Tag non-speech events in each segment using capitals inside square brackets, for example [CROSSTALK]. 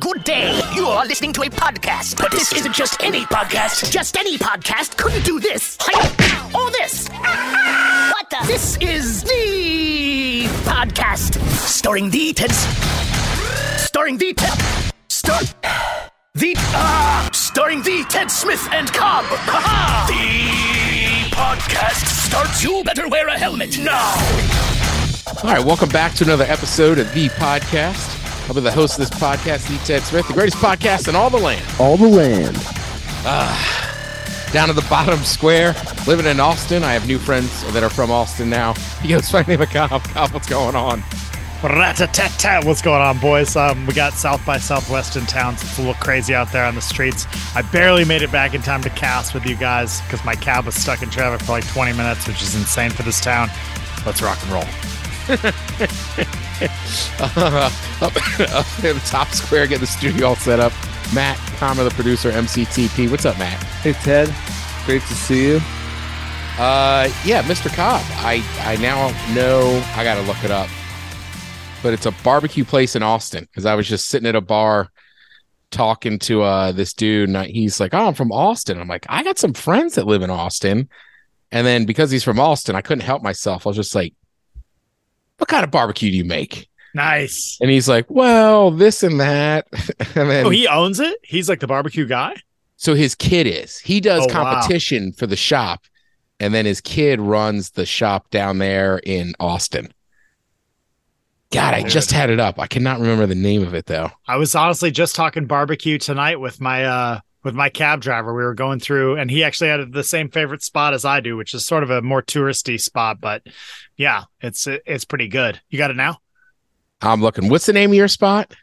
Good day. You are listening to a podcast, but this isn't just any podcast. Just any podcast couldn't do this. Or this. [LAUGHS] What the? This is the podcast starring the Ted. Starring the Ted. Star. The uh, starring the Ted Smith and Cobb. Ha-ha! The podcast starts. You better wear a helmet now. All right, welcome back to another episode of the podcast. I'll be the host of this podcast, the Ted Smith, the greatest podcast in all the land. All the land. Down at the bottom square, living in Austin. I have new friends that are from Austin now. He goes, my name is Cobb. Cobb, what's going on? Rat-a-tat-tat. What's going on, boys? Um, we got South by Southwest in town. So it's a little crazy out there on the streets. I barely made it back in time to cast with you guys because my cab was stuck in traffic for like 20 minutes, which is insane for this town. Let's rock and roll. Uh, up, up in the top square, get the studio all set up. Matt, Palmer, the producer, MCTP. What's up, Matt? Hey, Ted. Great to see you. Uh, yeah, Mr. Cobb. I I now know. I got to look it up, but it's a barbecue place in Austin. Because I was just sitting at a bar talking to uh this dude, and he's like, "Oh, I'm from Austin." I'm like, "I got some friends that live in Austin," and then because he's from Austin, I couldn't help myself. I was just like, "What kind of barbecue do you make?" Nice. And he's like, "Well, this and that," [LAUGHS] and then Oh, he owns it? He's like the barbecue guy? So his kid is. He does Oh, wow. competition for the shop, and then his kid runs the shop down there in Austin. God, I just had it up. I cannot remember the name of it though. I was honestly just talking barbecue tonight with my uh with my cab driver. We were going through and he actually had the same favorite spot as I do, which is sort of a more touristy spot, but yeah, it's it's pretty good. You got it now? I'm looking. What's the name of your spot?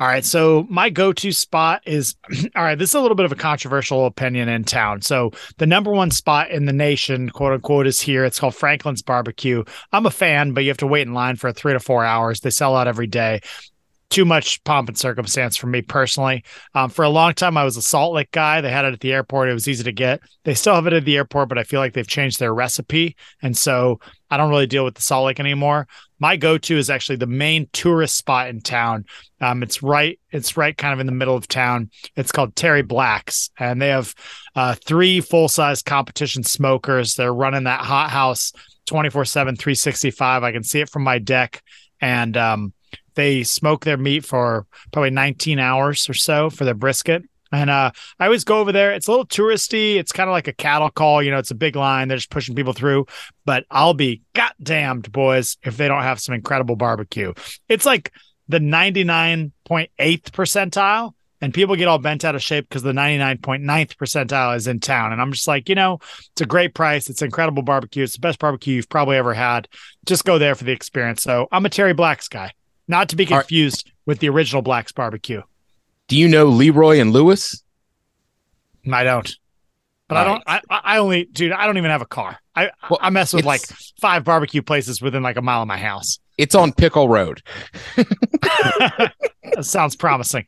All right. So my go-to spot is [CLEARS THROAT] all right. This is a little bit of a controversial opinion in town. So the number one spot in the nation, quote unquote, is here. It's called Franklin's Barbecue. I'm a fan, but you have to wait in line for three to four hours. They sell out every day. Too much pomp and circumstance for me personally. Um, for a long time, I was a Salt Lick guy. They had it at the airport. It was easy to get. They still have it at the airport, but I feel like they've changed their recipe, and so I don't really deal with the Salt Lick anymore. My go-to is actually the main tourist spot in town. Um, it's right, it's right kind of in the middle of town. It's called Terry Black's, and they have uh, three full-size competition smokers. They're running that hot house 24-7, 365. I can see it from my deck. And um, they smoke their meat for probably 19 hours or so for their brisket. And uh, I always go over there. It's a little touristy. It's kind of like a cattle call. You know, it's a big line. They're just pushing people through. But I'll be goddamned, boys, if they don't have some incredible barbecue. It's like the 99.8th percentile. And people get all bent out of shape because the 99.9th percentile is in town. And I'm just like, you know, it's a great price. It's incredible barbecue. It's the best barbecue you've probably ever had. Just go there for the experience. So I'm a Terry Black's guy, not to be right. confused with the original Black's barbecue. Do you know Leroy and Lewis? I don't. But I don't. I, I only, dude. I don't even have a car. I Well, I mess with like five barbecue places within like a mile of my house. It's on Pickle Road, [LAUGHS] that sounds promising.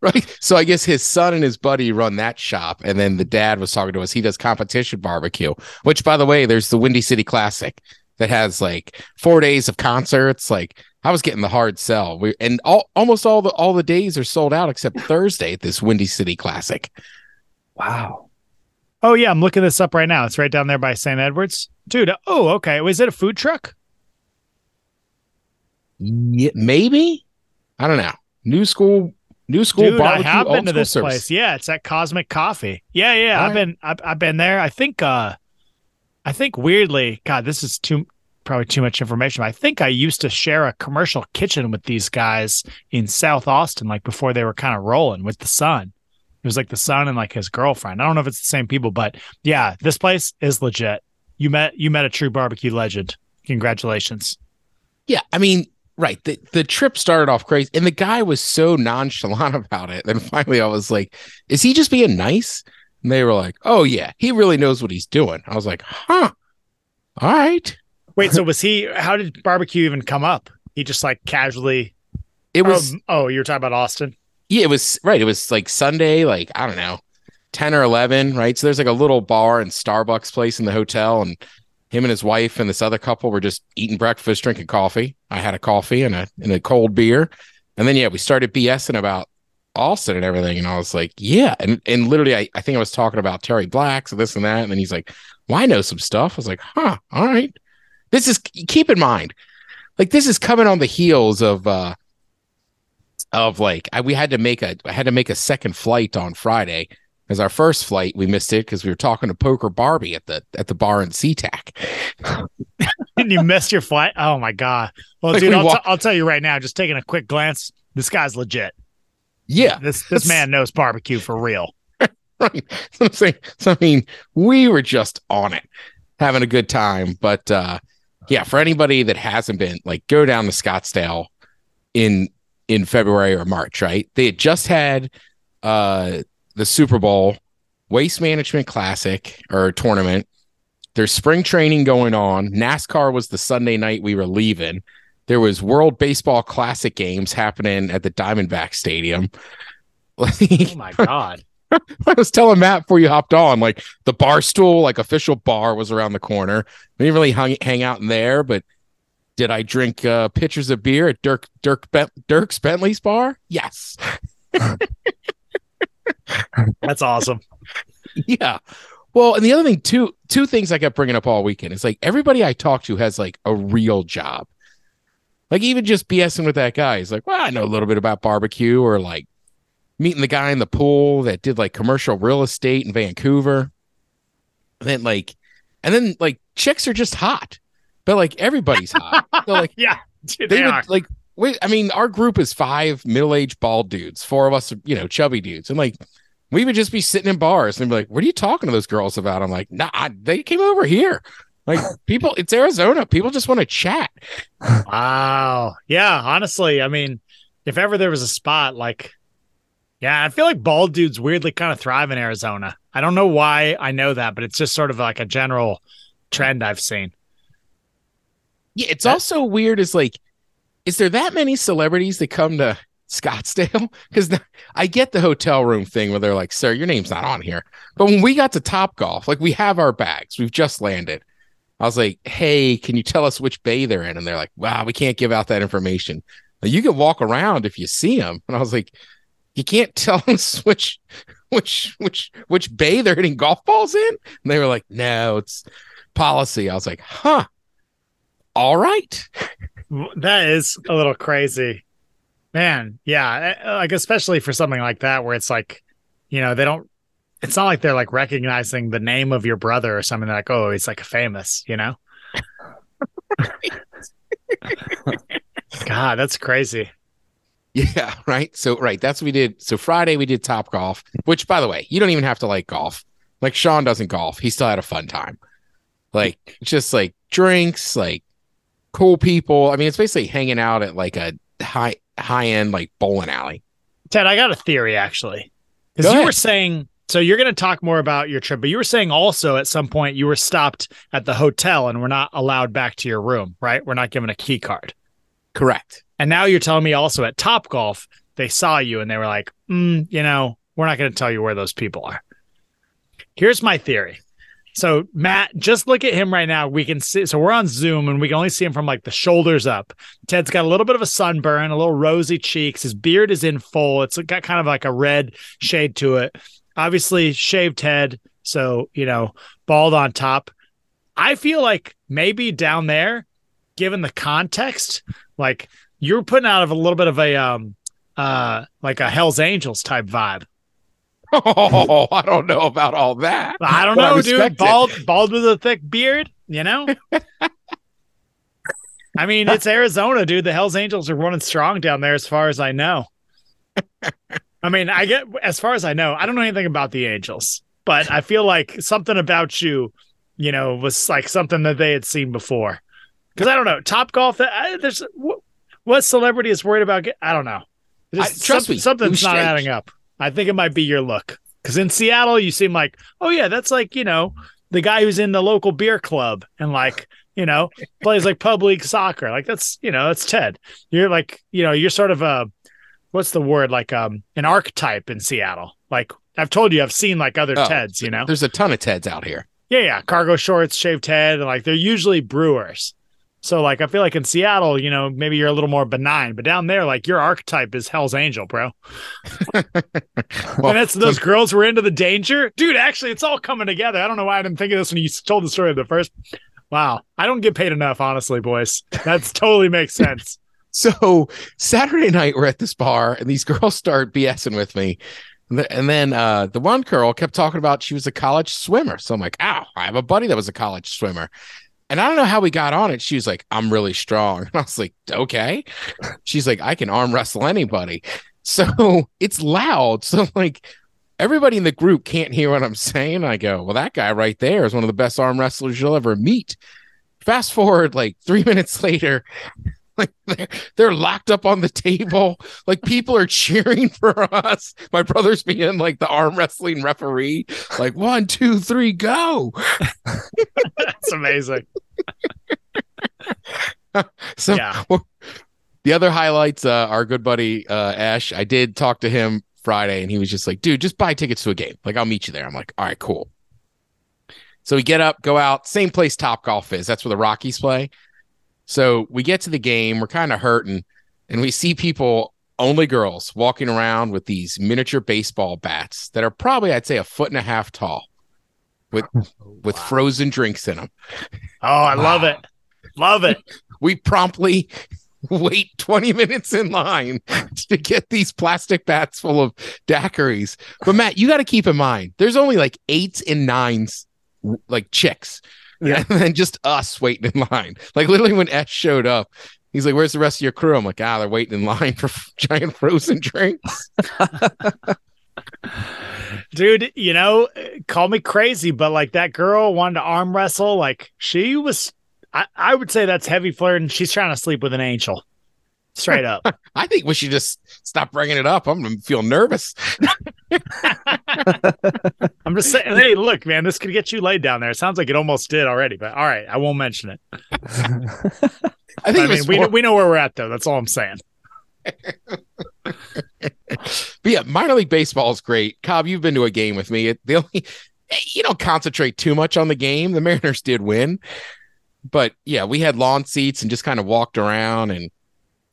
right? So I guess his son and his buddy run that shop, and then the dad was talking to us. He does competition barbecue, which, by the way, there's the Windy City Classic that has like four days of concerts. Like I was getting the hard sell, we, and all almost all the all the days are sold out except Thursday at this Windy City Classic. Wow. Oh yeah, I'm looking this up right now. It's right down there by St. Edwards, dude. Oh okay. Was it a food truck? Yeah, maybe I don't know. New school, new school Dude, I have been to this service. place. Yeah, it's at Cosmic Coffee. Yeah, yeah. All I've right. been I've, I've been there. I think uh I think weirdly, God, this is too probably too much information. I think I used to share a commercial kitchen with these guys in South Austin, like before they were kind of rolling with the son. It was like the son and like his girlfriend. I don't know if it's the same people, but yeah, this place is legit. You met you met a true barbecue legend. Congratulations. Yeah, I mean, right. The the trip started off crazy, and the guy was so nonchalant [LAUGHS] about it. Then finally, I was like, "Is he just being nice?" And they were like, "Oh yeah, he really knows what he's doing." I was like, "Huh, all right." Wait, so was he how did barbecue even come up? He just like casually It was Um, oh, you were talking about Austin. yeah, it was right. It was like Sunday, like I don't know, ten or eleven, right? So there's like a little bar and Starbucks place in the hotel, and him and his wife and this other couple were just eating breakfast, drinking coffee. I had a coffee and a and a cold beer, and then yeah, we started BSing about Austin and everything. And I was like, yeah. And and literally, I, I think I was talking about Terry Blacks and this and that. And then he's like, well, I know some stuff. I was like, huh, all right. This is keep in mind, like this is coming on the heels of uh of like I, we had to make a I had to make a second flight on Friday. As our first flight, we missed it because we were talking to Poker Barbie at the at the bar in SeaTac. [LAUGHS] and you missed your flight. Oh my god! Well, Like, dude, we I'll, walk- t- I'll tell you right now. Just taking a quick glance, this guy's legit. Yeah, This this man knows barbecue for real. [LAUGHS] right. So I'm saying, so I mean, we were just on it, having a good time. But uh yeah, for anybody that hasn't been, like, go down to Scottsdale in in February or March, right? They had just had uh the Super Bowl Waste Management Classic or tournament. There's spring training going on. NASCAR was the Sunday night we were leaving. There was World Baseball Classic games happening at the Diamondback Stadium. [LAUGHS] Like, Oh my god! [LAUGHS] I was telling Matt before you hopped on, like the bar stool, like official bar was around the corner. We didn't really hang, hang out in there, but did I drink uh, pitchers of beer at Dirk Dirk ben- Dierks Bentley's bar? Yes. [LAUGHS] That's awesome. yeah. Well, and the other thing, two two things I kept bringing up all weekend is like everybody I talk to has like a real job. Like even just BSing with that guy, he's like, well, I know a little bit about barbecue, or like meeting the guy in the pool that did like commercial real estate in Vancouver. And then like, and then like chicks are just hot, but like everybody's hot. So like [LAUGHS] Yeah, they they would are. like wait i mean our group is five middle-aged bald dudes four of us are, you know chubby dudes and like we would just be sitting in bars and be like what are you talking to those girls about i'm like nah they came over here like people it's arizona people just want to chat Wow. Yeah, honestly, I mean, if ever there was a spot like yeah, I feel like bald dudes weirdly kind of thrive in Arizona. I don't know why I know that, but it's just sort of like a general trend I've seen. yeah it's That- also weird is like is there that many celebrities that come to [LAUGHS] scottsdale because i get the hotel room thing where they're like sir your name's not on here but when we got to top golf like we have our bags we've just landed I was like, hey, can you tell us which bay they're in? And they're like, wow, we can't give out that information. Now, you can walk around if you see them. And I was like, you can't tell us [LAUGHS] which which which which bay they're hitting golf balls in? And they were like, no, it's policy. I was like, huh. All right. That is a little crazy. Man, yeah, eh, like especially for something like that where it's like, you know, they don't it's not like they're like recognizing the name of your brother or something They're like, oh, he's like famous, you know? [LAUGHS] God, that's crazy. [LAUGHS] Yeah, right. So right, that's what we did. So Friday we did top golf, which by the way, you don't even have to like golf. Like Sean doesn't golf. He still had a fun time. Like just like drinks, like cool people. I mean, it's basically hanging out at like a high high end like bowling alley. Ted, I got a theory actually. Because you were saying, so you're going to talk more about your trip, but you were saying also at some point you were stopped at the hotel and we're not allowed back to your room, right? We're not given a key card. Correct. And now you're telling me also at Top Golf, they saw you and they were like, mm, you know, we're not going to tell you where those people are. Here's my theory. So, Matt, just look at him right now. We can see, so we're on Zoom and we can only see him from like the shoulders up. Ted's got a little bit of a sunburn, a little rosy cheeks. His beard is in full. It's got kind of like a red shade to it. Obviously, shaved head. So, you know, bald on top. I feel like maybe down there, given the context, like you're putting out of a little bit of a um uh like a Hell's Angels type vibe. Oh, I don't know about all that. I don't I know, respect dude. it. Bald bald with a thick beard, you know? [LAUGHS] I mean, it's Arizona, dude. The Hells Angels are running strong down there as far as I know. I mean, I get as far as I know, I don't know anything about the Angels, but I feel like something about you, you know, was like something that they had seen before. Because I don't know, Top Golf. I, there's what, what celebrity is worried about? Get, I don't know. I- trust something- me, something's not Strange. adding up. I think it might be your look. Because in Seattle, you seem like, oh yeah, that's like you know the guy who's in the local beer club and like you know plays like pub league soccer. Like that's you know that's Ted. You're like you know you're sort of a what's the word like um an archetype in Seattle. Like I've told you, I've seen like other Oh, Teds. You know, There's a ton of Teds out here. yeah, yeah, cargo shorts, shaved head, and like they're usually brewers. So like I feel like in Seattle, you know, maybe you're a little more benign, but down there, like your archetype is Hell's Angel, bro. [LAUGHS] Well, and that's those girls were into the danger, dude. Actually, it's all coming together. I don't know why I didn't think of this when you told the story of the first. Wow, I don't get paid enough, honestly, boys. That's totally makes sense. [LAUGHS] So Saturday night, we're at this bar, and these girls start BSing with me. And And then uh, the one girl kept talking about she was a college swimmer. So I'm like, ow, I have a buddy that was a college swimmer. And I don't know how we got on it. She was like, I'm really strong. [LAUGHS] And I was like, okay. She's like, I can arm wrestle anybody. [LAUGHS] So it's loud. So like everybody in the group can't hear what I'm saying. I go, well, that guy right there is one of the best arm wrestlers you'll ever meet. Fast forward like three [LAUGHS] minutes later, [LAUGHS] like they're, they're locked up on the table. Like people are cheering for us. My brother's being like the arm wrestling referee. Like one, two, three, go. That's amazing. [LAUGHS] So Yeah. well, the other highlights, uh, our good buddy uh, Ash. I did talk to him Friday, and he was just like, "Dude, just buy tickets to a game. Like, I'll meet you there." I'm like, "All right, cool." So we get up, go out, same place Top Golf is. That's where the Rockies play. So we get to the game. We're kind of hurting, and we see people, only girls, walking around with these miniature baseball bats that are probably, I'd say, a foot and a half tall, with oh, with frozen drinks in them. Oh, I love it. Love it. [LAUGHS] we promptly [LAUGHS] wait 20 minutes in line [LAUGHS] to get these plastic bats full of daiquiris. But Matt, you got to keep in mind, there's only like eights and nines, like chicks, Yeah. [LAUGHS] and then just us waiting in line. Like literally, when S showed up, he's like, "Where's the rest of your crew?" I'm like, "Ah, they're waiting in line for [LAUGHS] giant frozen drinks." [LAUGHS] Dude, you know, call me crazy, but like that girl wanted to arm wrestle. Like she was, I, I would say that's heavy flirting. She's trying to sleep with an angel. Straight up. I think we should just stop bringing it up. I'm gonna feel nervous. [LAUGHS] I'm just saying, hey, look, man, this could get you laid down there. It sounds like it almost did already, but all right, I won't mention it. I [LAUGHS] I think it mean, we, more- we know where we're at, though. That's all I'm saying. [LAUGHS] But yeah, minor league baseball is great. Cobb, you've been to a game with me. The only you don't concentrate too much on the game. The Mariners did win, but yeah, we had lawn seats and just kind of walked around and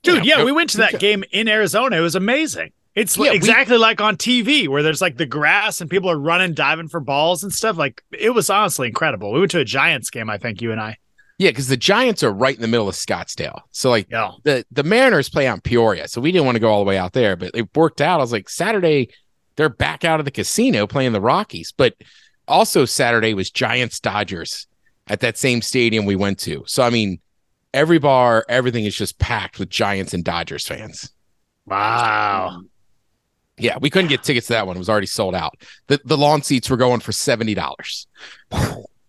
Dude, Yeah, yeah, go- we went to that game in Arizona. It was amazing. It's Yeah, we- exactly like on TV where there's like the grass and people are running, diving for balls and stuff. Like it was honestly incredible. We went to a Giants game, I think, you and I. yeah, because the Giants are right in the middle of Scottsdale. So like Yeah. the the Mariners play on Peoria, so we didn't want to go all the way out there, but it worked out. I was like Saturday, they're back out of the casino playing the Rockies, but also Saturday was Giants Dodgers at that same stadium we went to. So I mean, every bar, everything is just packed with Giants and Dodgers fans. Wow. Yeah, we couldn't get tickets to that one; it was already sold out. the The lawn seats were going for seventy dollars.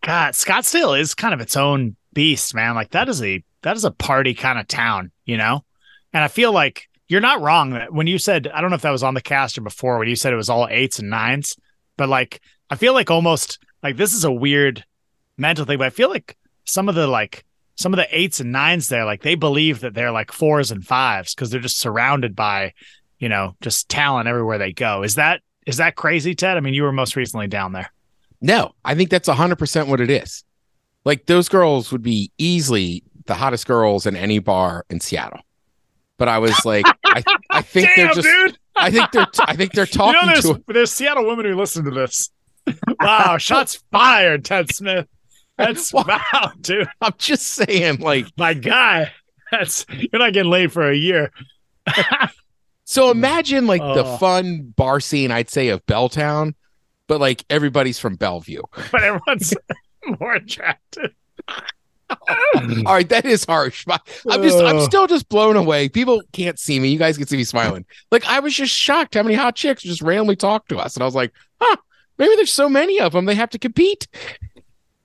God, Scottsdale is kind of its own beast, man. Like that is a that is a party kind of town, you know? And I feel like you're not wrong that when you said I don't know if that was on the cast or before when you said it was all eights and nines, but like I feel like almost like this is a weird mental thing, but I feel like some of the like some of the eights and nines there, like they believe that they're like fours and fives because they're just surrounded by, you know, just talent everywhere they go. Is that is that crazy, Ted? I mean, you were most recently down there. No, I think that's hundred percent what it is. Like those girls would be easily the hottest girls in any bar in Seattle. But I was like, I, I [LAUGHS] think they're just. dude. I think they're. I think they're [LAUGHS] You talking know, there's, to. there's Seattle women who listen to this. Wow, [LAUGHS] shots fired, Ted Smith. That's wow, dude. I'm just saying, like, My guy. That's you're not getting laid for a year. So imagine like the Oh. fun bar scene, I'd say, of Belltown, but like everybody's from Bellevue. [LAUGHS] But everyone's [LAUGHS] more attractive. [LAUGHS] All right, that is harsh. I'm just, I'm still just blown away. People can't see me. You guys can see me smiling. Like I was just shocked how many hot chicks just randomly talked to us, and I was like, huh, maybe there's so many of them they have to compete.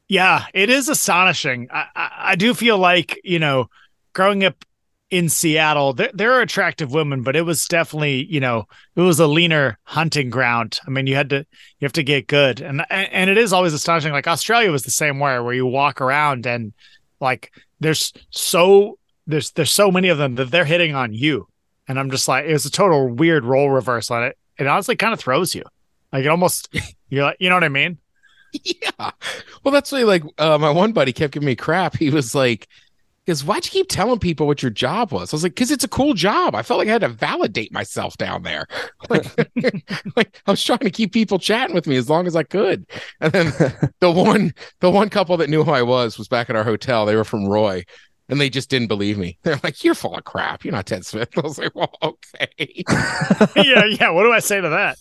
Yeah, it is astonishing. I, I, I do feel like, you know, growing up in Seattle, there, there are attractive women, but it was definitely, you know, it was a leaner hunting ground. I mean, you had to, you have to get good. And, and it is always astonishing. Like Australia was the same way where you walk around and like there's so, there's, there's so many of them that they're hitting on you. And I'm just like, it was a total weird role reversal. And it, it honestly kind of throws you. Like it almost, [LAUGHS] you're like, you know what I mean? yeah. Well, that's why like uh, my one buddy kept giving me crap. He was like, Because why'd you keep telling people what your job was? I was like, because it's a cool job. I felt like I had to validate myself down there. [LAUGHS] Like, [LAUGHS] like I was trying to keep people chatting with me as long as I could. And then [LAUGHS] the one the one couple that knew who I was was back at our hotel. They were from Roy. And they just didn't believe me. They're like, "You're full of crap. You're not Ted Smith." I was like, "Well, okay." yeah, yeah. What do I say to that?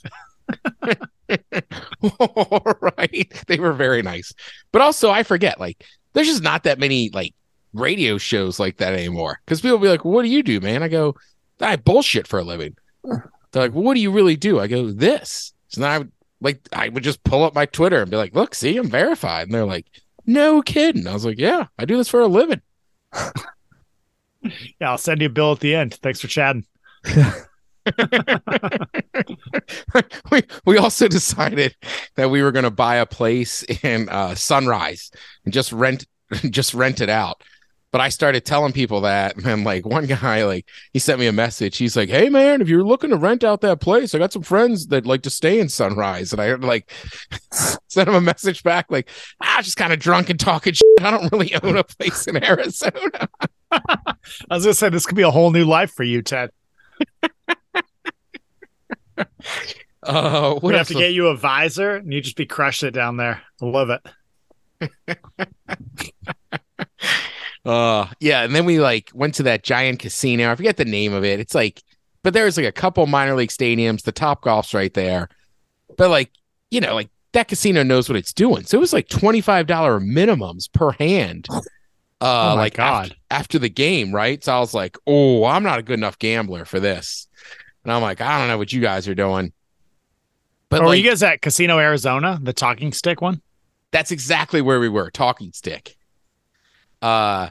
All right. They were very nice. But also, I forget, like, there's just not that many, like, radio shows like that anymore. Because people be like, What do you do, man? I go, I bullshit for a living. They're like, well, What do you really do? I go, This. So then I would, like, I would just pull up my Twitter and be like, Look, see, I'm verified. And they're like, No kidding. I was like, Yeah, I do this for a living. [LAUGHS] yeah, I'll send you a bill at the end. Thanks for chatting. [LAUGHS] [LAUGHS] we we also decided that we were going to buy a place in uh, Sunrise and just rent just rent it out. But I started telling people that, [LAUGHS] and like one guy, like he sent me a message. He's like, "Hey man, if you're looking to rent out that place, I got some friends that like to stay in Sunrise." And I like [LAUGHS] sent him a message back, like, "I "Ah, just kind of drunk and talking [LAUGHS] shit. I don't really own a place in Arizona." I was gonna say this could be a whole new life for you, Ted. Uh, what we have to get you a visor, and you just be crushing it down there. I love it. Uh yeah, and then we like went to that giant casino. I forget the name of it. It's like but there's like a couple minor league stadiums, the top golf's right there. But like, you know, like that casino knows what it's doing. So it was like $25 minimums per hand. [LAUGHS] Uh Oh my like God. After, after the game, right? So I was like, "Oh, I'm not a good enough gambler for this." And I'm like, "I don't know what you guys are doing." But were like, you guys at Casino Arizona, the talking stick one? that's exactly where we were talking stick uh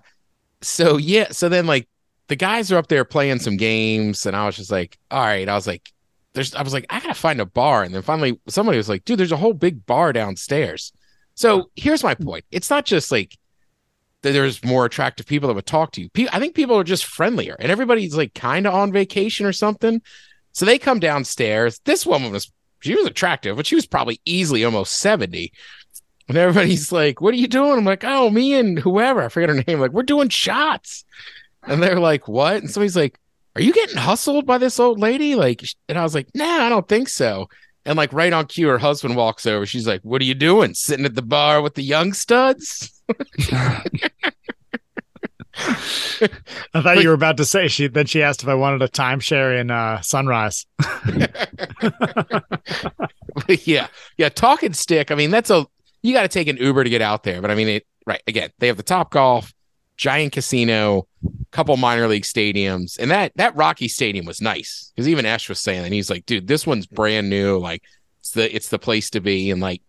so yeah so then like the guys are up there playing some games and i was just like all right i was like there's i was like i gotta find a bar and then finally somebody was like dude there's a whole big bar downstairs. So here's my point. It's not just like there's more attractive people that would talk to you. I think people are just friendlier and everybody's like kind of on vacation or something. So they come downstairs. This woman was she was attractive but she was probably easily almost 70 and everybody's like, "What are you doing?" I'm like, "Oh, me and whoever I forget her name. Like, we're doing shots." And they're like, "What?" And somebody's like, "Are you getting hustled by this old lady?" Like, and I was like, "Nah, I don't think so." And like right on cue, her husband walks over. She's like, "What are you doing? Sitting at the bar with the young studs?" [LAUGHS] I thought you were about to say she. Then she asked if I wanted a timeshare in uh, Sunrise. [LAUGHS] yeah, yeah. Talking stick. I mean, that's a you got to take an Uber to get out there. But I mean, it right again. They have the Top Golf, giant casino, couple minor league stadiums, and that that Rocky Stadium was nice because even Ash was saying and he's like, dude, this one's brand new. Like, it's the it's the place to be, and like,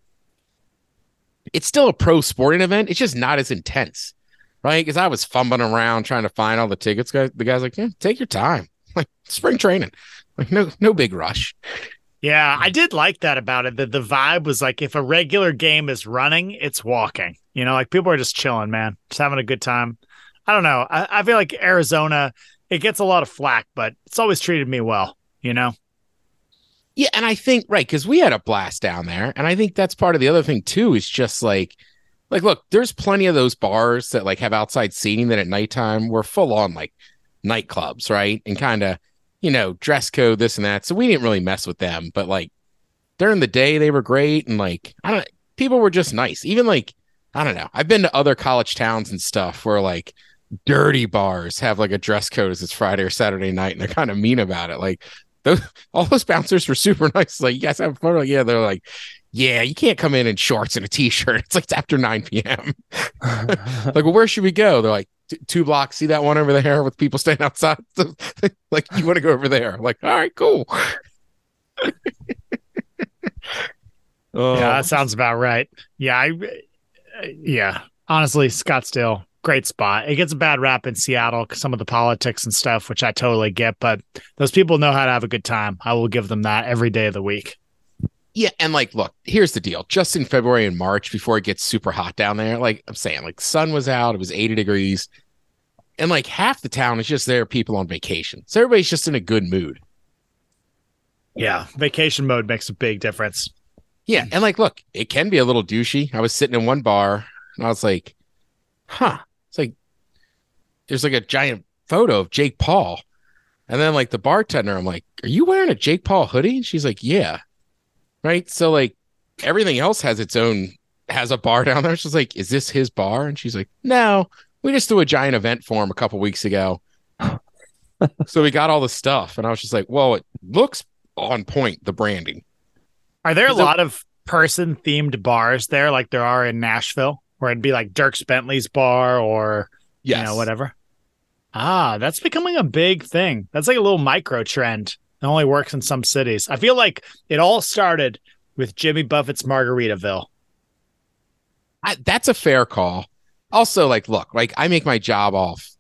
it's still a pro sporting event. It's just not as intense, right? Because I was fumbling around trying to find all the tickets. Guys, the guy's like, yeah, take your time. [LAUGHS] Like spring training, like no no big rush. Yeah, hmm. I did like that about it. That the vibe was like if a regular game is running, it's walking. You know, like people are just chilling, man, just having a good time. I don't know. I, I feel like Arizona, it gets a lot of flack, but it's always treated me well. You know. Yeah, and I think right because we had a blast down there, and I think that's part of the other thing too. Is just like, like, look, there's plenty of those bars that like have outside seating that at nighttime we're full on like nightclubs, right? And kind of, you know, dress code this and that. So we didn't really mess with them, but like during the day they were great, and like I don't, people were just nice. Even like I don't know, I've been to other college towns and stuff where like dirty bars have like a dress code as it's Friday or Saturday night, and they're kind of mean about it. Like those [LAUGHS] all those bouncers were super [LAUGHS] nice. Like, you guys have fun. Like, yeah, they're like, yeah, you can't come in in shorts and a t-shirt. It's like it's after 9 p.m. [LAUGHS] like, well, where should we go? They're like, "T- two blocks. See that one over there with people standing outside? [LAUGHS] like, you want to go over there? Like, all right, cool. [LAUGHS] oh, Yeah, that sounds about right. Yeah, I, uh, yeah. Honestly, Scottsdale, great spot. It gets a bad rap in Seattle, 'cause some of the politics and stuff, which I totally get. But those people know how to have a good time. I will give them that every day of the week. Yeah, and like, look, here's the deal. Just in February and March, before it gets super hot down there, like I'm saying, like sun was out, it was 80 degrees, and like half the town is just there, people on vacation. So everybody's just in a good mood. Yeah, vacation mode makes a big difference. Yeah, and like, look, it can be a little douchey. I was sitting in one bar, and I was like, "Huh." It's like, there's like a giant photo of Jake Paul. And then like the bartender, I'm like, Are you wearing a Jake Paul hoodie? And she's like, Yeah. Right. So like everything else has its own has a bar [LAUGHS] down there. She's like, Is this his bar? And she's like, No, we just threw a giant event for him a couple weeks ago. [LAUGHS] so we got all the stuff. And I was just like, Well, it looks on point, the branding. Are there a Is it- lot of person themed bars there, like there are in Nashville, where it'd be like Dierks Bentley's bar or Yes. you know whatever? Ah, that's becoming a big thing. That's like a little micro trend. It only works in some cities. I feel like it all started with Jimmy Buffett's Margaritaville. I, that's a fair call. Also, like, look, like I make my job off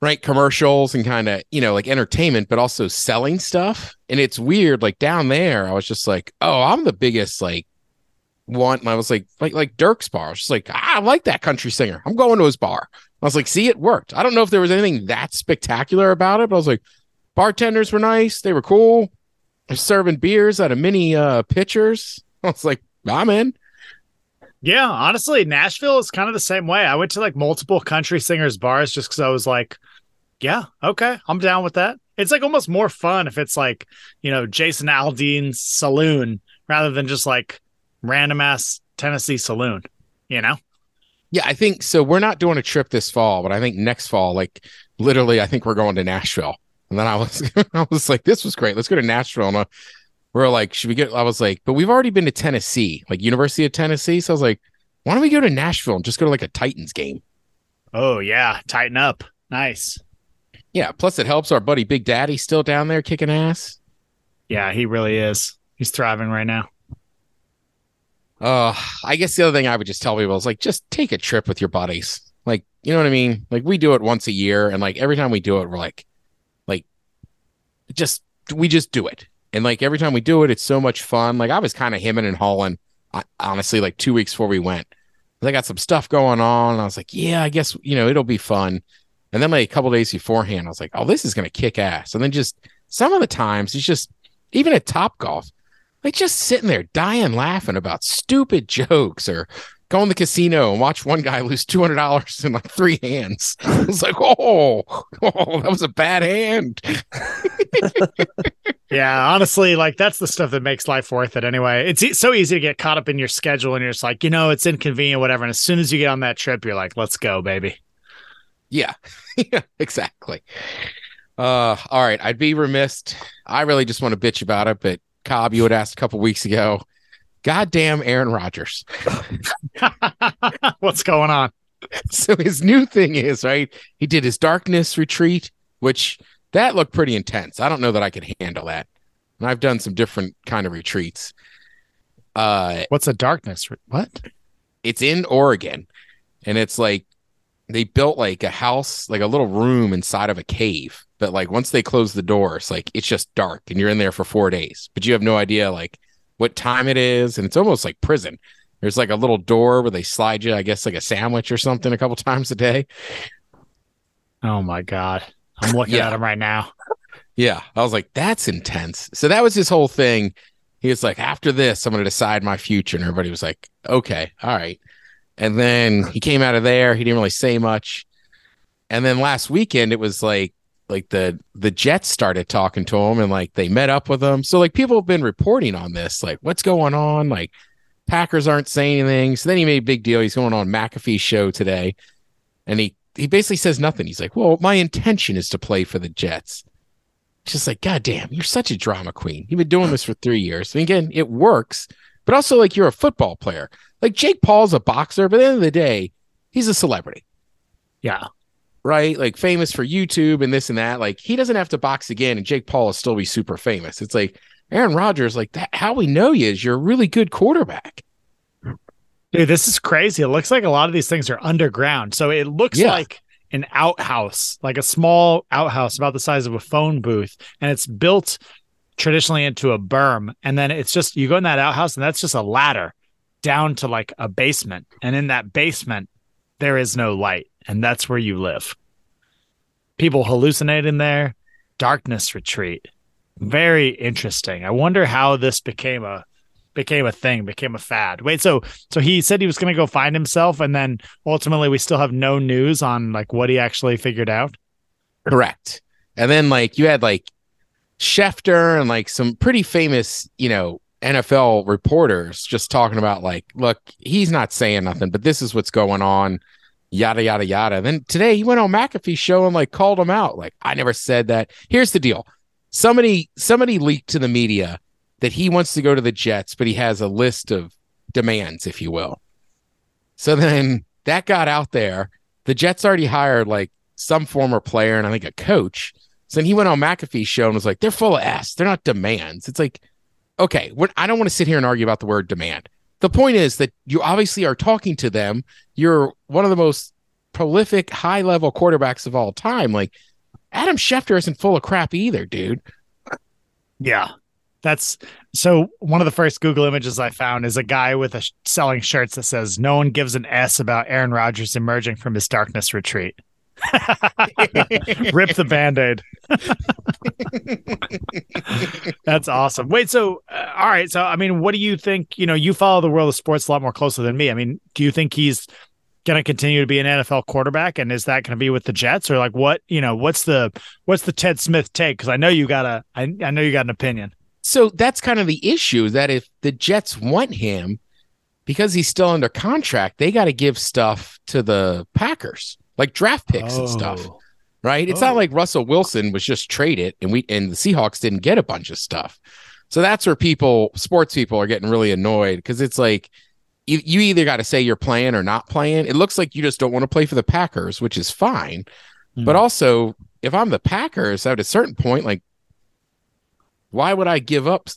right commercials and kind of you know like entertainment, but also selling stuff. And it's weird. Like down there, I was just like, oh, I'm the biggest like one. And I was like, like like Dierks' bar. Just like, ah, I like that country singer. I'm going to his bar. I was like, see, it worked. I don't know if there was anything that spectacular about it, but I was like, bartenders were nice. They were cool. They're serving beers out of mini uh pitchers. [LAUGHS] I was like, I'm in. Yeah, honestly, Nashville is kind of the same way. I went to like multiple country singers bars just because I was like, yeah, okay, I'm down with that. It's like almost more fun if it's like, you know, Jason Aldean's saloon rather than just like random ass Tennessee saloon, you know? Yeah, I think so. We're not doing a trip this fall, but I think next fall, like literally, I think we're going to Nashville. And then I was, [LAUGHS] I was like, this was great. Let's go to Nashville. And uh, we're like, should we get? I was like, but we've already been to Tennessee, like University of Tennessee. So I was like, why don't we go to Nashville and just go to like a Titans game? Oh, yeah, tighten up. Nice. Yeah. Plus, it helps our buddy Big Daddy still down there kicking ass. Yeah, he really is. He's thriving right now. Uh, I guess the other thing I would just tell people is like, just take a trip with your buddies. Like, you know what I mean? Like, we do it once a year, and like every time we do it, we're like, just we just do it, and like every time we do it, it's so much fun. Like, I was kind of hemming and hawing, uh, honestly, like two weeks before we went. I got some stuff going on. I was like, yeah, I guess you know it'll be fun. And then like a couple days beforehand, I was like, oh, this is gonna kick ass. And then just some of the times, it's just even at Top Golf, like just sitting there dying laughing about stupid [LAUGHS] jokes or go in the casino and watch one guy lose two hundred dollars in like three hands. [LAUGHS] I was like, oh, oh, that was a bad hand. [LAUGHS] Yeah, honestly, like that's the stuff that makes life worth it anyway. It's e- so easy to get caught up in your schedule and you're just like, you know, it's inconvenient, whatever. And as soon as you get on that trip, you're like, let's go, baby. Yeah, [LAUGHS] yeah, exactly. Uh, all right. I'd be remiss. I really just want to bitch about it, but Cobb, you had asked a couple weeks ago. Goddamn Aaron Rodgers. [LAUGHS] What's going on? so his new thing is right he did his darkness retreat which that looked pretty intense i don't know that i could handle that and i've done some different kind of retreats uh What's a darkness? What? it's in oregon and it's like they built like a house like a little room inside of a cave but like once they close the doors like it's just dark and you're in there for four days but you have no idea like what time it is and it's almost like prison there's like a little door where they slide you i guess like a sandwich or something a couple [LAUGHS] times a day Oh my God. I'm looking Yeah. at him right now. Yeah. I was like, that's intense. So that was his whole thing. He was like, after this, I'm going to decide my future. And everybody was like, okay, all right. And then he came out of there. He didn't really say much. And then last weekend, it was like, like the the Jets started talking to him and like they met up with him. So like people have been reporting on this, like what's going on? Like Packers aren't saying anything. So then he made a big deal. He's going on McAfee's show today, and he he basically says nothing. He's like, "Well, my intention is to play for the Jets." Just like, God damn, you're such a drama queen. You've been doing this for three years. And again, it works, but also like you're a football player. Like Jake Paul's a boxer, but at the end of the day, he's a celebrity, Yeah. Right? Like famous for YouTube and this and that. Like he doesn't have to box again, and Jake Paul will still be super famous. It's like Aaron Rodgers, like that. How we know you is you're a really good quarterback. Dude, this is crazy. It looks like a lot of these things are underground. So it looks Yeah. like an outhouse, like a small outhouse about the size of a phone booth. And it's built traditionally into a berm. And then it's just, you go in that outhouse and that's just a ladder down to like a basement. And in that basement, there is no light. And that's where you live. People hallucinate in there. Darkness retreat. Very interesting. I wonder how this became a became a thing, became a fad. Wait, so so he said he was going to go find himself, and then ultimately we still have no news on like what he actually figured out. Correct. And then like you had like Schefter and like some pretty famous, you know, NFL reporters just talking about like, look, he's not saying nothing, but this is what's going on, yada yada yada. And then today he went on McAfee's show and like called him out. Like, I never said that. Here's the deal. Somebody somebody leaked to the media that he wants to go to the Jets, but he has a list of demands, if you will. So then that got out there. The Jets already hired like some former player and I think a coach. So then he went on McAfee's show and was like, they're full of ass. They're not demands. It's like, okay, I don't want to sit here and argue about the word demand. The point is that you obviously are talking to them. You're one of the most prolific, high level quarterbacks of all time. Like Adam Schefter isn't full of crap either, dude. Yeah. That's so one of the first Google images I found is a guy with a selling shirts that says no one gives an S about Aaron Rodgers emerging from his darkness retreat. Rip the band-aid. That's awesome. Wait, so uh, all right, so I mean, what do you think, you know, you follow the world of sports a lot more closely than me. I mean, do you think he's going to continue to be an NFL quarterback and is that going to be with the Jets or like what, you know, what's the what's the Ted Smith take cuz I know you got a I, I know you got an opinion. So that's kind of the issue that if the Jets want him because he's still under contract, they got to give stuff to the Packers, like draft picks oh. and stuff. Oh. Right? It's oh. not like Russell Wilson was just traded and we and the Seahawks didn't get a bunch of stuff. So that's where people, sports people, are getting really annoyed because it's like you, you either got to say you're playing or not playing. It looks like you just don't want to play for the Packers, which is fine. Mm. But also, if I'm the Packers, at a certain point, like why would I give up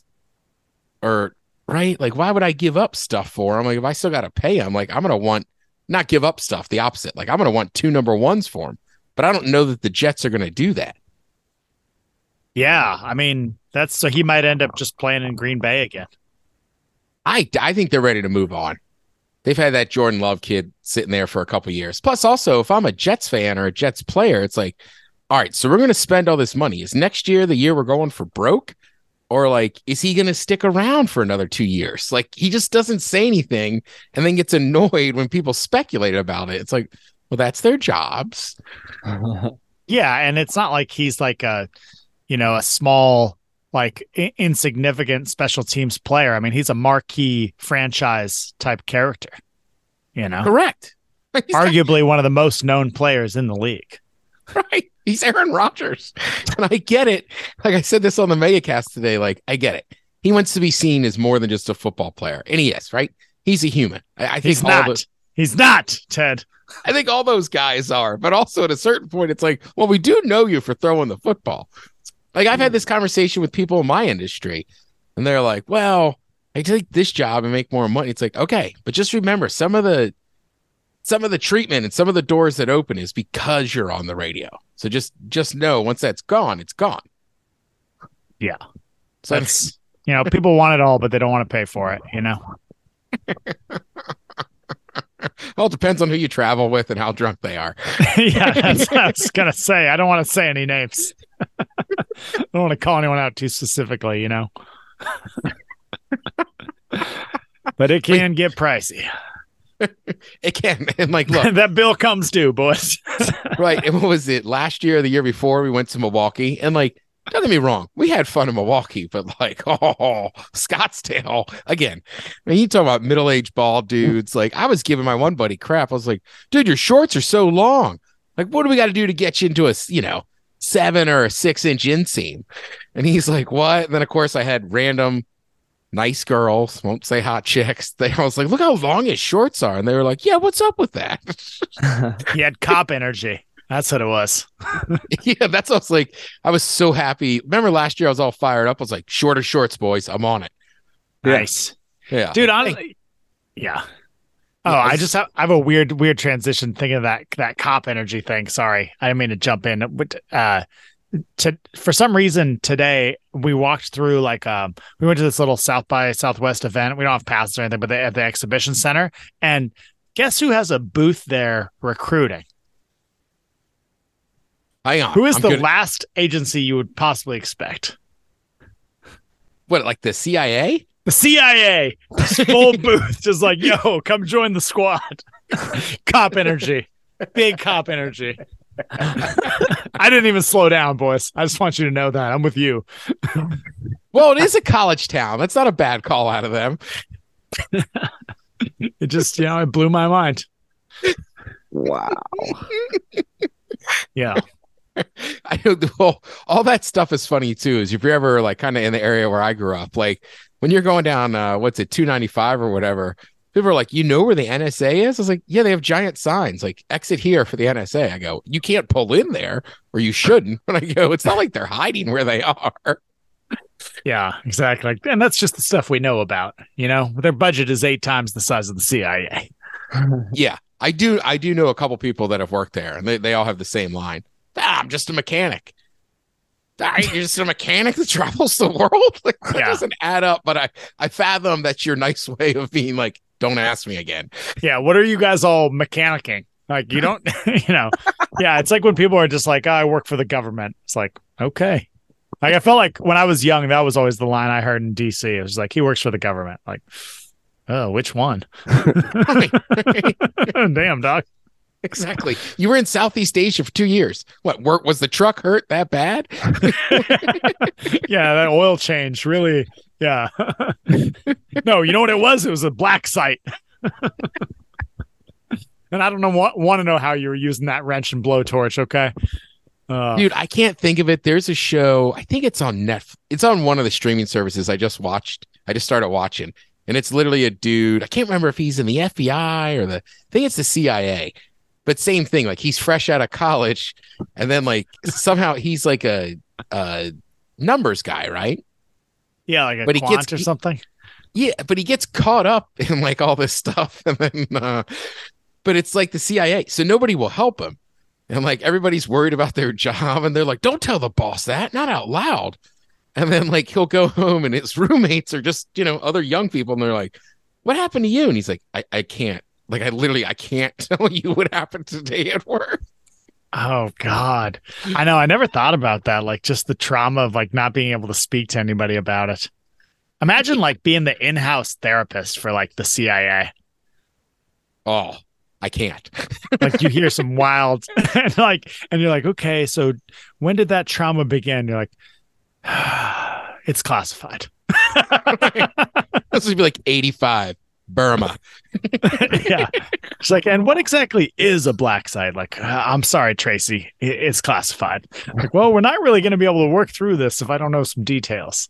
or right? Like, why would I give up stuff for him? Like, if I still got to pay him, like, I'm going to want not give up stuff, the opposite. Like, I'm going to want two number ones for him, but I don't know that the Jets are going to do that. Yeah. I mean, that's so he might end up just playing in Green Bay again. I, I think they're ready to move on. They've had that Jordan Love kid sitting there for a couple years. Plus, also, if I'm a Jets fan or a Jets player, it's like, all right, so we're going to spend all this money. Is next year the year we're going for broke? Or like, is he going to stick around for another two years? Like, he just doesn't say anything and then gets [LAUGHS] annoyed when people speculate about it. It's like, well, that's their jobs. [LAUGHS] yeah. And it's not like he's like a, you know, a small, like I- insignificant special teams player. I mean, he's a marquee franchise type character, you know? Correct. [LAUGHS] Arguably one of the most known players in the league. Right. [LAUGHS] He's Aaron Rodgers. And I get it. Like I said this on the Megacast today. Like, I get it. He wants to be seen as more than just a football player. And he is, right? He's a human. I, I think he's not. He's not, Ted. I think all those guys are. But also at a certain point, it's like, well, we do know you for throwing the football. Like I've had hmm. this conversation with people in my industry, and they're like, well, I take this job and make more money. It's like, okay, but just remember some of the some of the treatment and some of the doors that open is because you're on the radio. So just just know once that's gone, it's gone. Yeah. So that's you know, people want it all, but they don't want to pay for it, you know. [LAUGHS] well, it depends on who you travel with and how drunk they are. [LAUGHS] yeah, that's what I was gonna say. I don't want to say any names. [LAUGHS] I don't want to call anyone out too specifically, you know. but it can get pricey. [LAUGHS] it can. And like, look, [LAUGHS] that bill comes due, boys. [LAUGHS] right. And what was it? Last year, the year before, we went to Milwaukee, and like, don't get me wrong, we had fun in Milwaukee, but like, oh, Scottsdale again. I mean, you talk about middle-aged bald dudes. Like, I was giving my one buddy crap. I was like, dude, your shorts are so long. Like, what do we got to do to get you into a, you know, seven or a six inch inseam? And he's like, what? And then of course I had random nice girls, won't say hot chicks. [LAUGHS] They I was like, look how long his shorts are. And they were like, yeah, what's up with that? [LAUGHS] [LAUGHS] he had cop energy. That's what it was. yeah, that's what I was like. I was so happy. Remember last year I was all fired up. I was like, shorter shorts, boys. I'm on it. Nice. Yeah. Dude, honestly. Yeah. Oh, I just have, I have a weird, weird transition thinking of that that cop energy thing. Sorry, I didn't mean to jump in. Uh, to for some reason today we walked through like um we went to this little South by Southwest event. We don't have passes or anything, but they at the exhibition center. And guess who has a booth there recruiting? Hang on. Who is I'm the good. last agency you would possibly expect? What, like the CIA? The CIA, full [LAUGHS] booth, just like, yo, come join the squad. [LAUGHS] cop energy, big cop energy. I didn't even slow down, boys. I just want you to know that I'm with you. [LAUGHS] Well, it is a college town. That's not a bad call out of them. It just, you know, it blew my mind. Wow. [LAUGHS] Yeah. I know the whole, all that stuff is funny too. Is if you're ever like kind of in the area where I grew up, like when you're going down, uh, what's it, 295 or whatever, people are like, you know where the NSA is? I was like, yeah, they have giant signs like exit here for the NSA. I go, you can't pull in there or you shouldn't. But [LAUGHS] I go, it's not like they're hiding where they are. Yeah, exactly. And that's just the stuff we know about. You know, their budget is eight times the size of the CIA. [LAUGHS] Yeah, I do. I do know a couple people that have worked there, and they, they all have the same line. Ah, I'm just a mechanic. Ah, you're just a mechanic that travels the world. [LAUGHS] Like, that Yeah. doesn't add up. But I I fathom that's your nice way of being like, don't ask me again. Yeah. What are you guys all mechanicking? Like, you don't, [LAUGHS] you know, yeah. It's like when people are just like, oh, I work for the government. It's like, okay. Like, I felt like when I was young, that was always the line I heard in DC. It was like, he works for the government. Like, oh, which one? [LAUGHS] [LAUGHS] Damn, dog. exactly. You were in Southeast Asia for two years. What work was the truck hurt that bad? yeah, that oil change really. Yeah. [LAUGHS] no, you know what it was? It was a black site. [LAUGHS] and I don't know want, want to know how you were using that wrench and blowtorch. Okay. Uh, Dude, I can't think of it. There's a show. I think it's on Netflix. It's on one of the streaming services. I just watched. I just started watching, and it's literally a dude. I can't remember if he's in the FBI or the. I think it's the CIA, but same thing. Like he's fresh out of college, and then like somehow he's like a, a numbers guy, right? Yeah, like a but he gets- or he- something. Yeah, but he gets caught up [LAUGHS] in like all this stuff, and then, uh, but it's like the CIA, so nobody will help him, and like everybody's worried about their [LAUGHS] job, and they're like, "Don't tell the boss that, not out loud." And then like he'll go home, and his [LAUGHS] roommates are just you know other young people, and they're like, "What happened to you?" And he's like, "I I can't." Like I literally I can't tell you what happened today at work. Oh God, I know. I never thought about that. Like just the trauma of like not being able to speak to anybody about it. Imagine like being the in-house therapist for like the CIA. Oh, I can't. [LAUGHS] Like you hear some wild, and [LAUGHS] like, and you're like, okay, so when did that trauma begin? You're like, [SIGHS] it's classified. [LAUGHS] this would be like 85 Burma. [LAUGHS] yeah, it's like, and what exactly is a black site? Like, "Uh, I'm sorry, Tracy, it's classified. Like, well, we're not really going to be able to work through this if I don't know some details.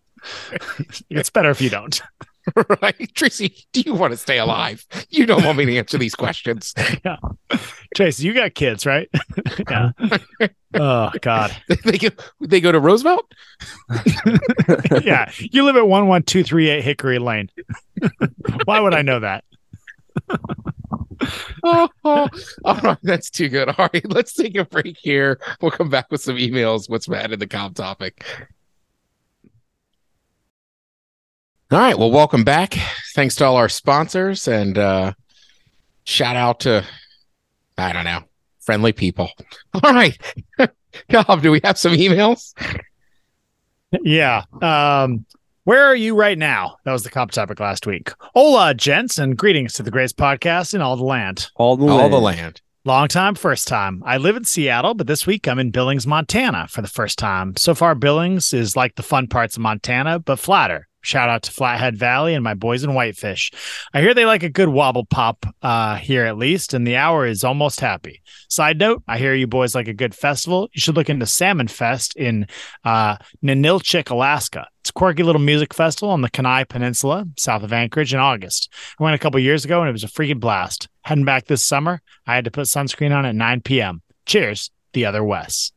[LAUGHS] it's better if you don't. [LAUGHS] right? Tracy, do you want to stay alive? You don't want me to answer these questions. [LAUGHS] Yeah. Tracy, you got kids, right? [LAUGHS] yeah. Oh God. they go they go to Roosevelt? Yeah. You live at one one two three eight Hickory Lane. Why would I know that? Oh, oh, all right, that's too good. All right, let's take a break here. We'll come back with some emails. What's mad in the comp topic? All right, well, welcome back. Thanks to all our sponsors and uh shout out to I don't know, friendly people. [LAUGHS] All right. [LAUGHS] Cobb, do we have some emails? Yeah. Um, where are you right now? That was the comp topic last week. Hola, gents, and greetings to the greatest podcast in all the land. All the All land. the land. Long time, first time. I live in Seattle, but this week I'm in Billings, Montana for the first time. So far, Billings is like the fun parts of Montana, but flatter. Shout out to Flathead Valley and my boys in Whitefish. I hear they like a good wobble pop uh, here at least, and the hour is almost happy. Side note, I hear you boys like a good festival. You should look into Salmon Fest in uh, Alaska. It's a quirky little music festival on the Kenai Peninsula, south of Anchorage, in August. I went a couple years ago and it was a freaking blast. Heading back this summer, I had to put sunscreen on at 9 p.m. Cheers, the other Wes.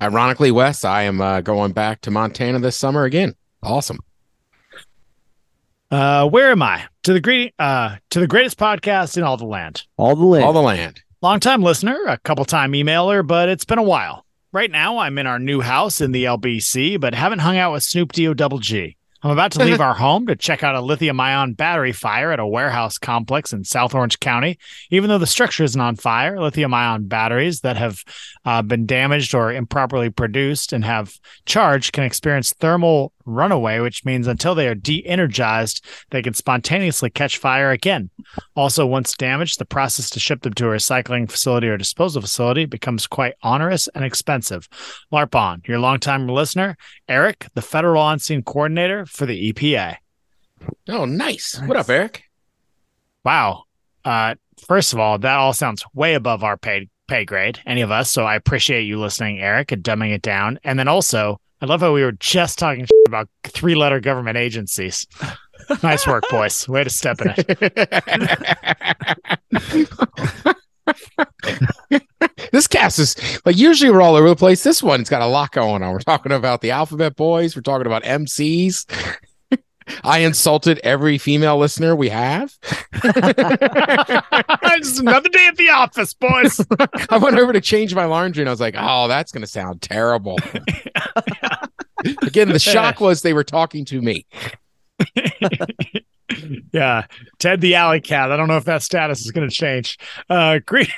Ironically, Wes, I am uh, going back to Montana this summer again. Awesome. Uh, where am I? To the great, uh, to the greatest podcast in all the land. All the land. All the land. Longtime listener, a couple time emailer, but it's been a while. Right now, I'm in our new house in the LBC, but haven't hung out with Snoop D O Double G. I'm about to leave [LAUGHS] our home to check out a lithium ion battery fire at a warehouse complex in South Orange County. Even though the structure isn't on fire, lithium ion batteries that have uh, been damaged or improperly produced and have charged can experience thermal runaway, which means until they are de energized, they can spontaneously catch fire again. Also, once damaged, the process to ship them to a recycling facility or disposal facility becomes quite onerous and expensive. LARPon, your longtime listener, Eric, the federal on scene coordinator for the EPA. Oh, nice. What up, Eric? Wow. Uh, first of all, that all sounds way above our paid pay grade, any of us. So I appreciate you listening, Eric, and dumbing it down. And then also, I love how we were just talking [LAUGHS] about three letter government agencies. [LAUGHS] nice work, boys. Way to step in it. [LAUGHS] this cast is like usually we're all over the place. This one's got a lot going on. We're talking about the Alphabet Boys. We're talking about MCs. I insulted every female listener we have. [LAUGHS] Just another day at the office, boys. [LAUGHS] I went over to change my laundry and I was like, oh, that's going to sound terrible. [LAUGHS] Again, the shock was they were talking to me. yeah, Ted the alley cat. I don't know if that status is going to change. Uh, great.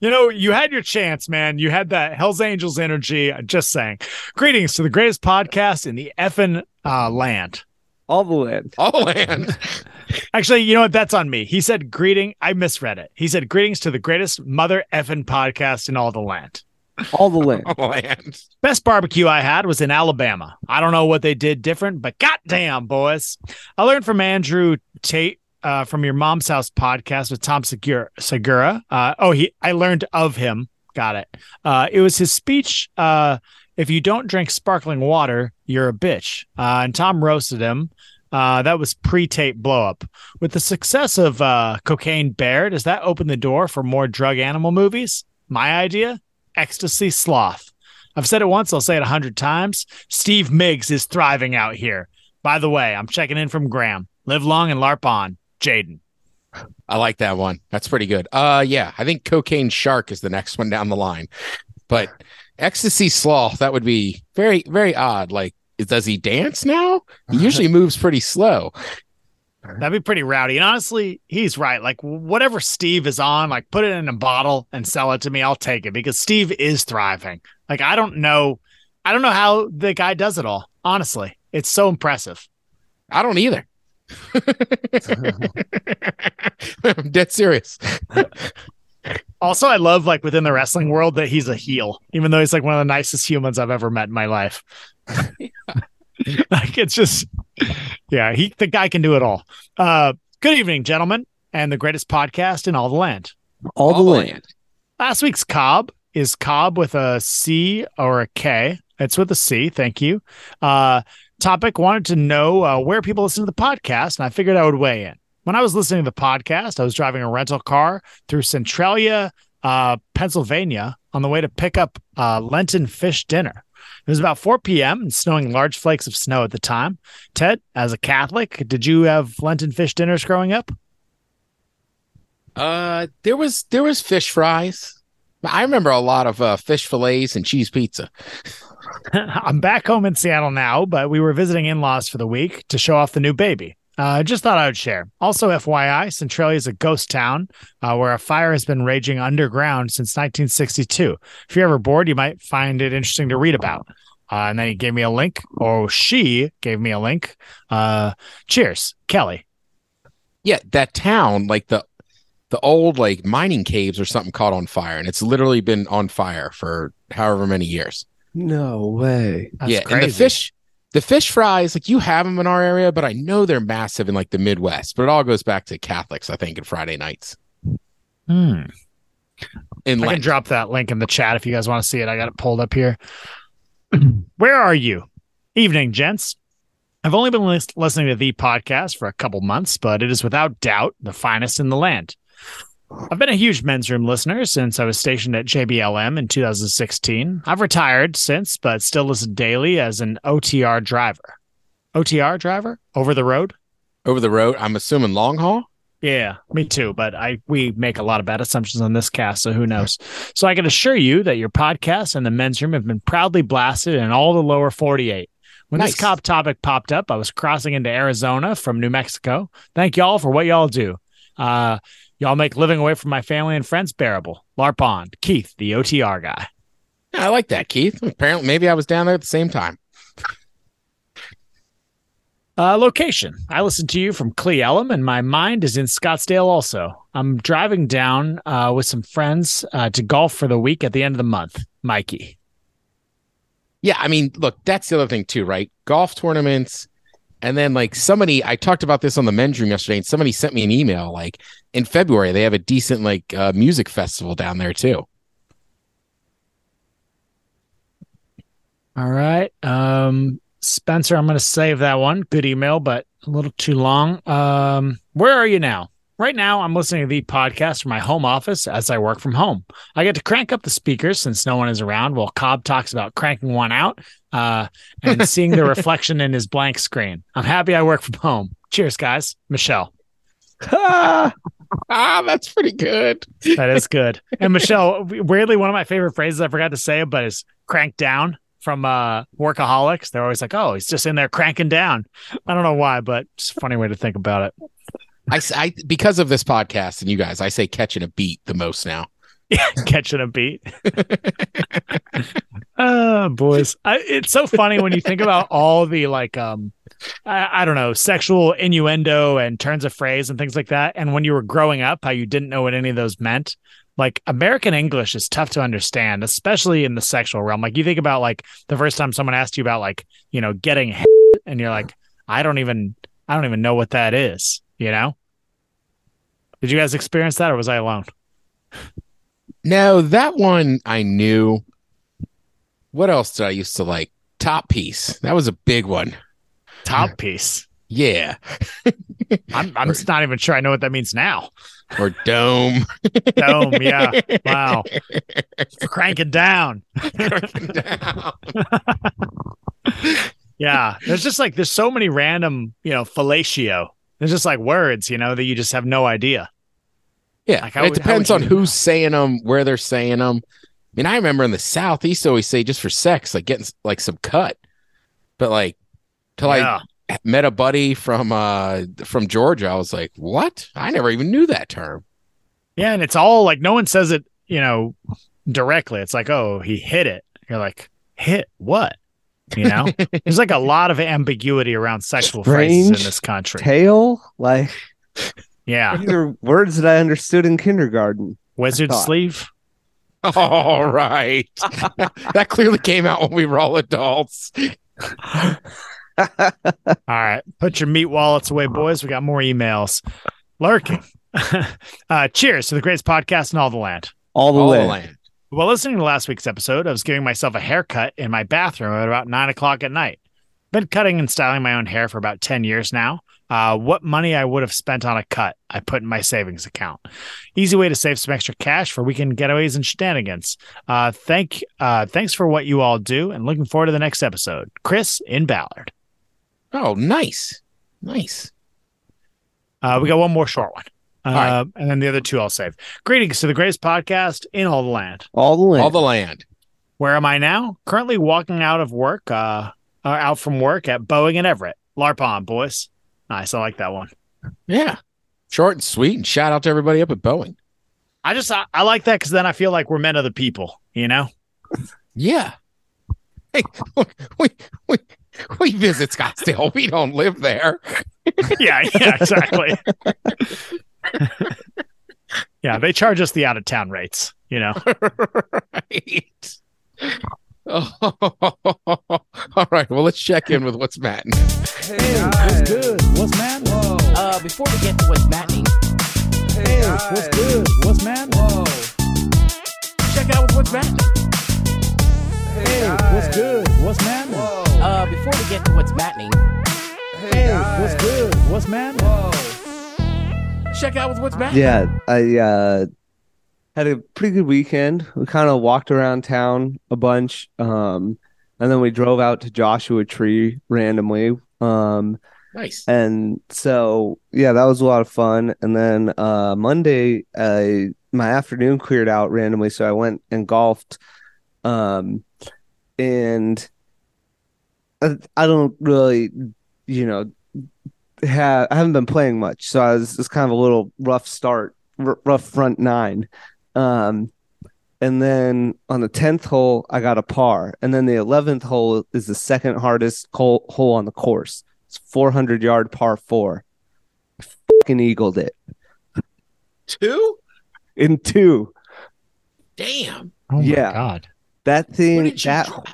you know, you had your chance, man. You had that Hell's Angels energy. Just saying. Greetings to the greatest podcast in the effing uh, land. All the land. All the land. [LAUGHS] Actually, you know what? That's on me. He said greeting. I misread it. He said greetings to the greatest mother effing podcast in all the land. All the land. All the land. Best barbecue I had was in Alabama. I don't know what they did different, but goddamn, boys. I learned from Andrew Tate uh, from your mom's house podcast with Tom Segura. Segura. Uh, oh, he. I learned of him. Got it. Uh, it was his speech. If you don't drink sparkling water, you're a bitch. Uh, and Tom roasted him. Uh, that was pre-Tate blowup. With the success of uh, Cocaine Bear, does that open the door for more drug animal movies? My idea: Ecstasy Sloth. I've said it once. I'll say it a hundred times. Steve Miggs is thriving out here. By the way, I'm checking in from Graham. Live long and LARP on, Jaden. I like that one. That's pretty good. Uh, yeah, I think Cocaine Shark is the next one down the line, but Ecstasy Sloth that would be very very odd. Like does he dance now? He uh-huh. usually moves pretty slow. That'd be pretty rowdy. And honestly, he's right. Like whatever Steve is on, like put it in a bottle and sell it to me. I'll take it because Steve is thriving. Like I don't know, I don't know how the guy does it all. Honestly, it's so impressive. I don't either. [LAUGHS] [LAUGHS] I'm dead serious. [LAUGHS] Also, I love like within the wrestling world that he's a heel, even though he's like one of the nicest humans I've ever met in my life. [LAUGHS] like it's just, yeah, he the guy can do it all. Uh, good evening, gentlemen, and the greatest podcast in all the land. All, all the land. land. Last week's Cobb is Cobb with a C or a K. It's with a C. Thank you. Uh, topic wanted to know uh, where people listen to the podcast, and I figured I would weigh in when I was listening to the podcast, I was driving a rental car through Centralia, uh, Pennsylvania, on the way to pick up uh, Lenten fish dinner. It was about 4 p.m. and snowing large flakes of snow at the time. Ted, as a Catholic, did you have Lenten fish dinners growing up? Uh, there was there was fish fries. I remember a lot of uh, fish fillets and cheese pizza. [LAUGHS] I'm back home in Seattle now, but we were visiting in-laws for the week to show off the new baby. I uh, just thought I would share. Also, FYI, Centralia is a ghost town uh, where a fire has been raging underground since 1962. If you're ever bored, you might find it interesting to read about. Uh, and then he gave me a link, or she gave me a link. Uh, cheers, Kelly. Yeah, that town, like the the old like mining caves or something, caught on fire, and it's literally been on fire for however many years. No way. That's yeah, crazy. and the fish the fish fries, like you have them in our area, but I know they're massive in like the Midwest. But it all goes back to Catholics, I think, and Friday nights. Hmm. In I Lent. can drop that link in the chat if you guys want to see it. I got it pulled up here. [CLEARS THROAT] Where are you? Evening, gents. I've only been listening to the podcast for a couple months, but it is without doubt the finest in the land. I've been a huge men's room listener since I was stationed at JBLM in 2016. I've retired since, but still listen daily as an OTR driver. OTR driver? Over the road? Over the road? I'm assuming long haul? Yeah, me too. But I we make a lot of bad assumptions on this cast, so who knows? So I can assure you that your podcast and the men's room have been proudly blasted in all the lower 48. When nice. this cop topic popped up, I was crossing into Arizona from New Mexico. Thank y'all for what y'all do. Uh, Y'all make living away from my family and friends bearable. Larpon, Keith, the OTR guy. Yeah, I like that, Keith. Apparently, maybe I was down there at the same time. Uh, location. I listen to you from Cle Elum, and my mind is in Scottsdale also. I'm driving down uh, with some friends uh, to golf for the week at the end of the month. Mikey. Yeah, I mean, look, that's the other thing too, right? Golf tournaments, and then like somebody, I talked about this on the men's room yesterday, and somebody sent me an email. Like in February, they have a decent like uh, music festival down there too. All right. Um, Spencer, I'm going to save that one. Good email, but a little too long. Um, where are you now? Right now, I'm listening to the podcast from my home office as I work from home. I get to crank up the speakers since no one is around while Cobb talks about cranking one out uh, and [LAUGHS] seeing the reflection in his blank screen. I'm happy I work from home. Cheers, guys. Michelle. Ah, [LAUGHS] Ah, that's pretty good. That is good. And Michelle, weirdly, one of my favorite phrases I forgot to say, but is crank down from uh workaholics. They're always like, oh, he's just in there cranking down. I don't know why, but it's a funny way to think about it. I, I- because of this podcast and you guys, I say catching a beat the most now. [LAUGHS] Catching a beat. oh, [LAUGHS] boys. I, it's so funny when you think about all the like um I, I don't know, sexual innuendo and turns of phrase and things like that. And when you were growing up, how you didn't know what any of those meant. Like American English is tough to understand, especially in the sexual realm. Like you think about like the first time someone asked you about like, you know, getting [LAUGHS] and you're like, I don't even I don't even know what that is, you know? Did you guys experience that or was I alone? No, that one I knew. What else did I used to like? Top piece. That was a big one. Top piece. Yeah. [LAUGHS] I'm I'm just not even sure I know what that means now. Or dome. Dome, yeah. [LAUGHS] Wow. Crank it [LAUGHS] down. Yeah. There's just like there's so many random, you know, fellatio. There's just like words, you know, that you just have no idea. Yeah, Like, how it depends on who's saying them, where they're saying them. I mean, I remember in the South, they used to always say just for sex, like getting like some cut. But like, till yeah. I met a buddy from uh from Georgia, I was like, what? I never even knew that term. Yeah, and it's all like no one says it, you know, directly. It's like, oh, he hit it. You're like, hit what? You know? [LAUGHS] There's like a lot of ambiguity around sexual phrases in this country. tail. Like Yeah. these are words that I understood in kindergarten. Wizard thought. sleeve. [LAUGHS] All right. [LAUGHS] that clearly came out when we were all adults. All right. Put your meat wallets away, boys. We got more emails lurking. uh, cheers to the greatest podcast in all the land. All the All the land. While listening to last week's episode, I was giving myself a haircut in my bathroom at about nine o'clock at night. Been cutting and styling my own hair for about 10 years now. Uh, what money I would have spent on a cut, I put in my savings account. Easy way to save some extra cash for weekend getaways and shenanigans. Uh, thank, uh, thanks for what you all do, and looking forward to the next episode. Chris in Ballard. Oh, nice. Nice. Uh, we got one more short one. Uh, right. And then the other two I'll save. Greetings to the greatest podcast in all the land. All the land. All the land. Where am I now? Currently walking out of work, uh, uh out from work at Boeing and Everett. LARP on, boys. Nice. I like that one. Yeah. Short and sweet. And shout out to everybody up at Boeing. I just, I, I like that because then I feel like we're men of the people, you know? [LAUGHS] Yeah. Hey, look, we we we visit Scottsdale. We don't live there. [LAUGHS] yeah, yeah, exactly. [LAUGHS] [LAUGHS] yeah, they charge us the out of town rates, you know? right. Oh, [LAUGHS] all right. Well, let's check in with what's Matt. What's good? What's man? Uh, before we get to what's mattening, Hey, what's good? What's man? check out what's mattening. Hey, what's good? What's man? Uh, before we get to what's mattening, Hey, what's good? What's man? Check out with what's mattening. Yeah, I uh, had a pretty good weekend. We kind of walked around town a bunch, um, and then we drove out to Joshua Tree randomly. Um, Nice. and so yeah, that was a lot of fun. And then uh, Monday, I my afternoon cleared out randomly, so I went and golfed. Um, and I, I don't really, you know, have I haven't been playing much, so I was it's kind of a little rough start, r- rough front nine. Um, and then on the tenth hole, I got a par, and then the eleventh hole is the second hardest hole, hole on the course. It's 400 yard par four. I fucking eagled it Two? in two. Damn. Oh Yeah. god. That thing, did you that dri-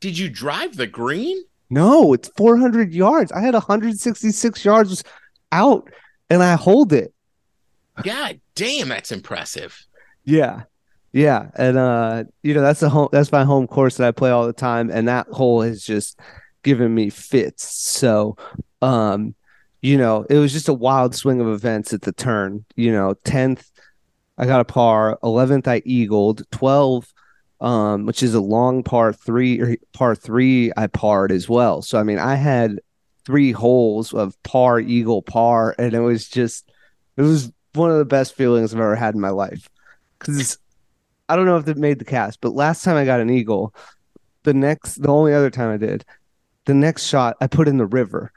Did you drive the green? No, it's 400 yards. I had 166 yards out, and I hold it. God damn, that's impressive. Yeah. Yeah. And uh, you know, that's the home that's my home course that I play all the time. And that hole has just given me fits. So um, you know, it was just a wild swing of events at the turn. You know, tenth, I got a par, eleventh I eagled, twelve, um, which is a long par three or par three I parred as well. So I mean I had three holes of par, eagle, par, and it was just it was one of the best feelings I've ever had in my life. Because I don't know if it made the cast, but last time I got an eagle, the next, the only other time I did, the next shot I put in the river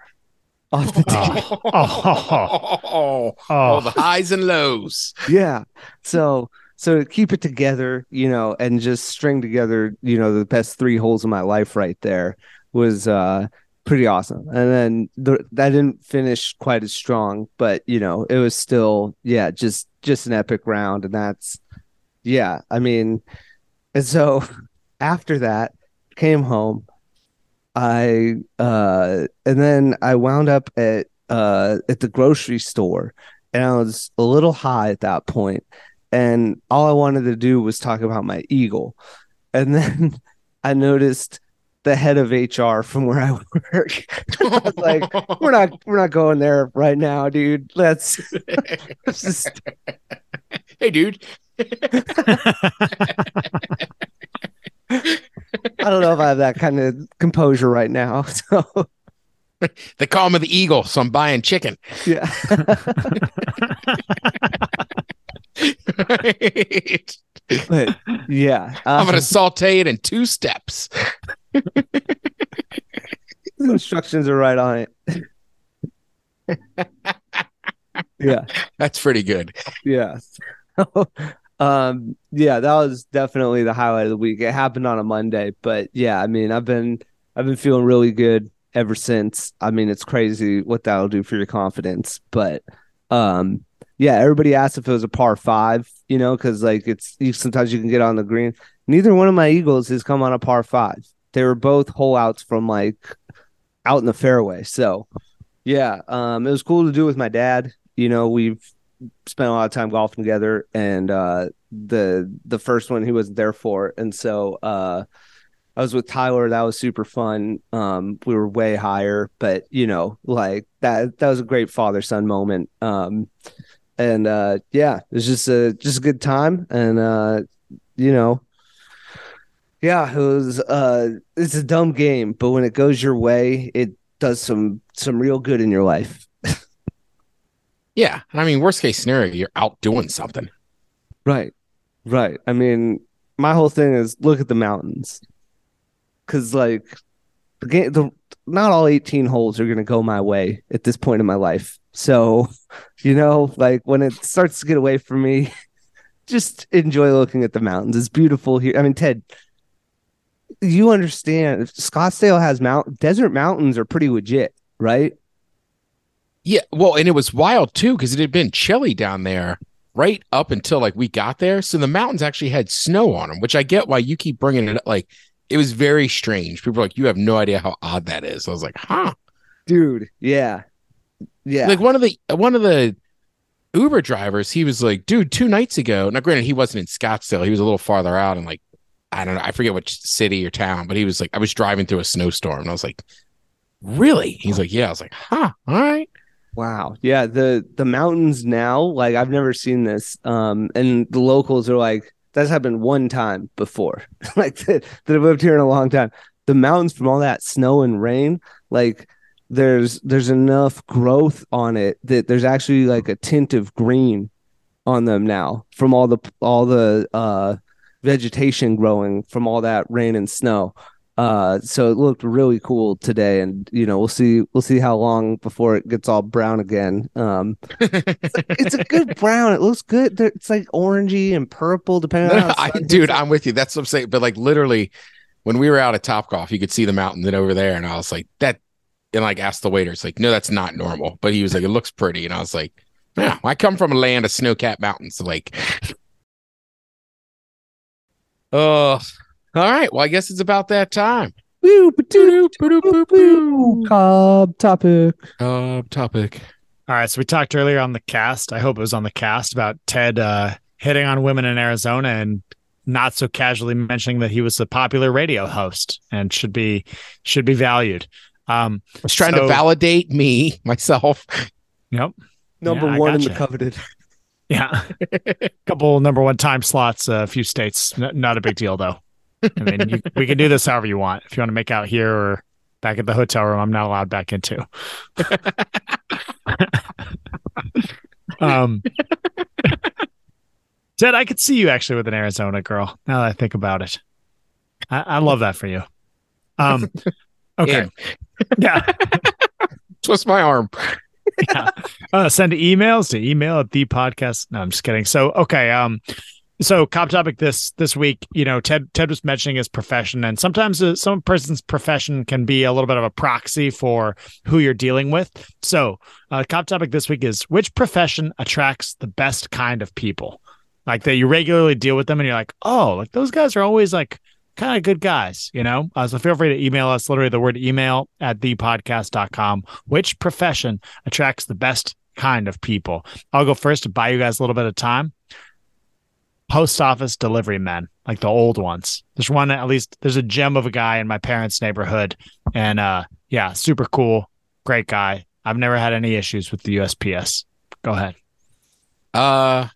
off the tee. [LAUGHS] Oh. [LAUGHS] oh, Oh, the highs and lows. yeah. So, so keep it together, you know, and just string together, you know, the best three holes of my life right there was uh pretty awesome. And then the, that didn't finish quite as strong, but you know, it was still, yeah, just just an epic round, and that's, yeah, I mean, and so [LAUGHS] after that, came home. I uh, and then I wound up at uh at the grocery store, and I was a little high at that point, and all I wanted to do was talk about my eagle, and then [LAUGHS] I noticed the head of HR from where I [LAUGHS] work. I was like, we're not we're not going there right now, dude. Let's, let's [LAUGHS] just hey, dude. I don't know if I have that kind of composure right now. So They call me the eagle, so I'm buying chicken. yeah. But yeah. I'm uh, gonna saute it in two steps. the instructions are right on it. yeah. That's pretty good. Yeah. [LAUGHS] um yeah, that was definitely the highlight of the week. It happened on a Monday, but yeah, I mean, I've been I've been feeling really good ever since. I mean, it's crazy what that'll do for your confidence, but um yeah, everybody asked if it was a par 5, you know, cuz like it's you, sometimes you can get on the green. Neither one of my eagles has come on a par 5. They were both hole outs from like out in the fairway. So, yeah, um it was cool to do with my dad. You know, we've spent a lot of time golfing together and uh the the first one he wasn't there for and so uh I was with Tyler that was super fun um we were way higher but you know like that that was a great father son moment um and uh yeah it's just a just a good time and uh you know yeah it was uh it's a dumb game but when it goes your way it does some some real good in your life [LAUGHS] Yeah. I mean, worst case scenario, you're out doing something. Right. Right. I mean, my whole thing is look at the mountains. Cause like the game the not all 18 holes are gonna go my way at this point in my life. So, [LAUGHS] you know, like when it starts to get away from me, [LAUGHS] just enjoy looking at the mountains. It's beautiful here. I mean, Ted, you understand Scottsdale has mount desert mountains are pretty legit, right? Yeah. Well, and it was wild too because it had been chilly down there right up until like we got there. So the mountains actually had snow on them, which I get why you keep bringing it up. Like it was very strange. People are like, you have no idea how odd that is. I was like, huh. Dude, yeah. Yeah. Like one of the one of the Uber drivers, he was like, dude, two nights ago. Now, granted, he wasn't in Scottsdale. He was a little farther out and like I don't know, I forget which city or town, but he was like, I was driving through a snowstorm, and I was like, really? He's like, yeah. I was like, huh, all right. Wow. Yeah, the the mountains now, like I've never seen this. Um and the locals are like that's happened one time before. [LAUGHS] like that, that have lived here in a long time. The mountains from all that snow and rain, like there's there's enough growth on it that there's actually like a tint of green on them now from all the all the uh vegetation growing from all that rain and snow. Uh, so it looked really cool today, and you know we'll see we'll see how long before it gets all brown again. Um, it's, [LAUGHS] a, it's a good brown. It looks good. It's like orangey and purple, depending on. How I, dude. I'm with you. That's what I'm saying. But like literally, when we were out at Top Topgolf, you could see the mountain and over there, and I was like, that and like asked the waiter, it's like, no, that's not normal. But he was like, it looks pretty. And I was like, yeah, I come from a land of snow capped mountains. Like, [LAUGHS] oh, all right. Well, I guess it's about that time. Woo, ba-doo, ba-doo, boo. Cobb topic. Uh, topic. All right, so we talked earlier on the cast. I hope it was on the cast about Ted uh, hitting on women in Arizona and not so casually mentioning that he was a popular radio host and should be should be valued. Um, I was trying So- to validate me, [LAUGHS] myself. yep. Number Yeah, I one in the coveted. Yeah. a [LAUGHS] couple number one time slots, a few states. N- not a big deal, though. I mean, you, we can do this however you want. If you want to make out here or back at the hotel room, I'm not allowed back into. [LAUGHS] um, Ted, I could see you actually with an Arizona girl. Now that I think about it, I, I love that for you. Um, okay, yeah. [LAUGHS] Twist my arm. [LAUGHS] yeah. Uh, send emails to email at the podcast. No, I'm just kidding. So, okay. Um, so cop topic this this week, you know, Ted Ted was mentioning his profession, and sometimes uh, some person's profession can be a little bit of a proxy for who you're dealing with. So, uh, cop topic this week is which profession attracts the best kind of people, like that you regularly deal with them, and you're like, oh, like those guys are always like kind of good guys, you know. Uh, so feel free to email us. Literally, the word email at thepodcast.com. Which profession attracts the best kind of people? I'll go first to buy you guys a little bit of time. Post office delivery men, like the old ones. There's one at least. There's a gem of a guy in my parents' neighborhood, and uh, yeah, super cool, great guy. I've never had any issues with the USPS. Go ahead. Uh,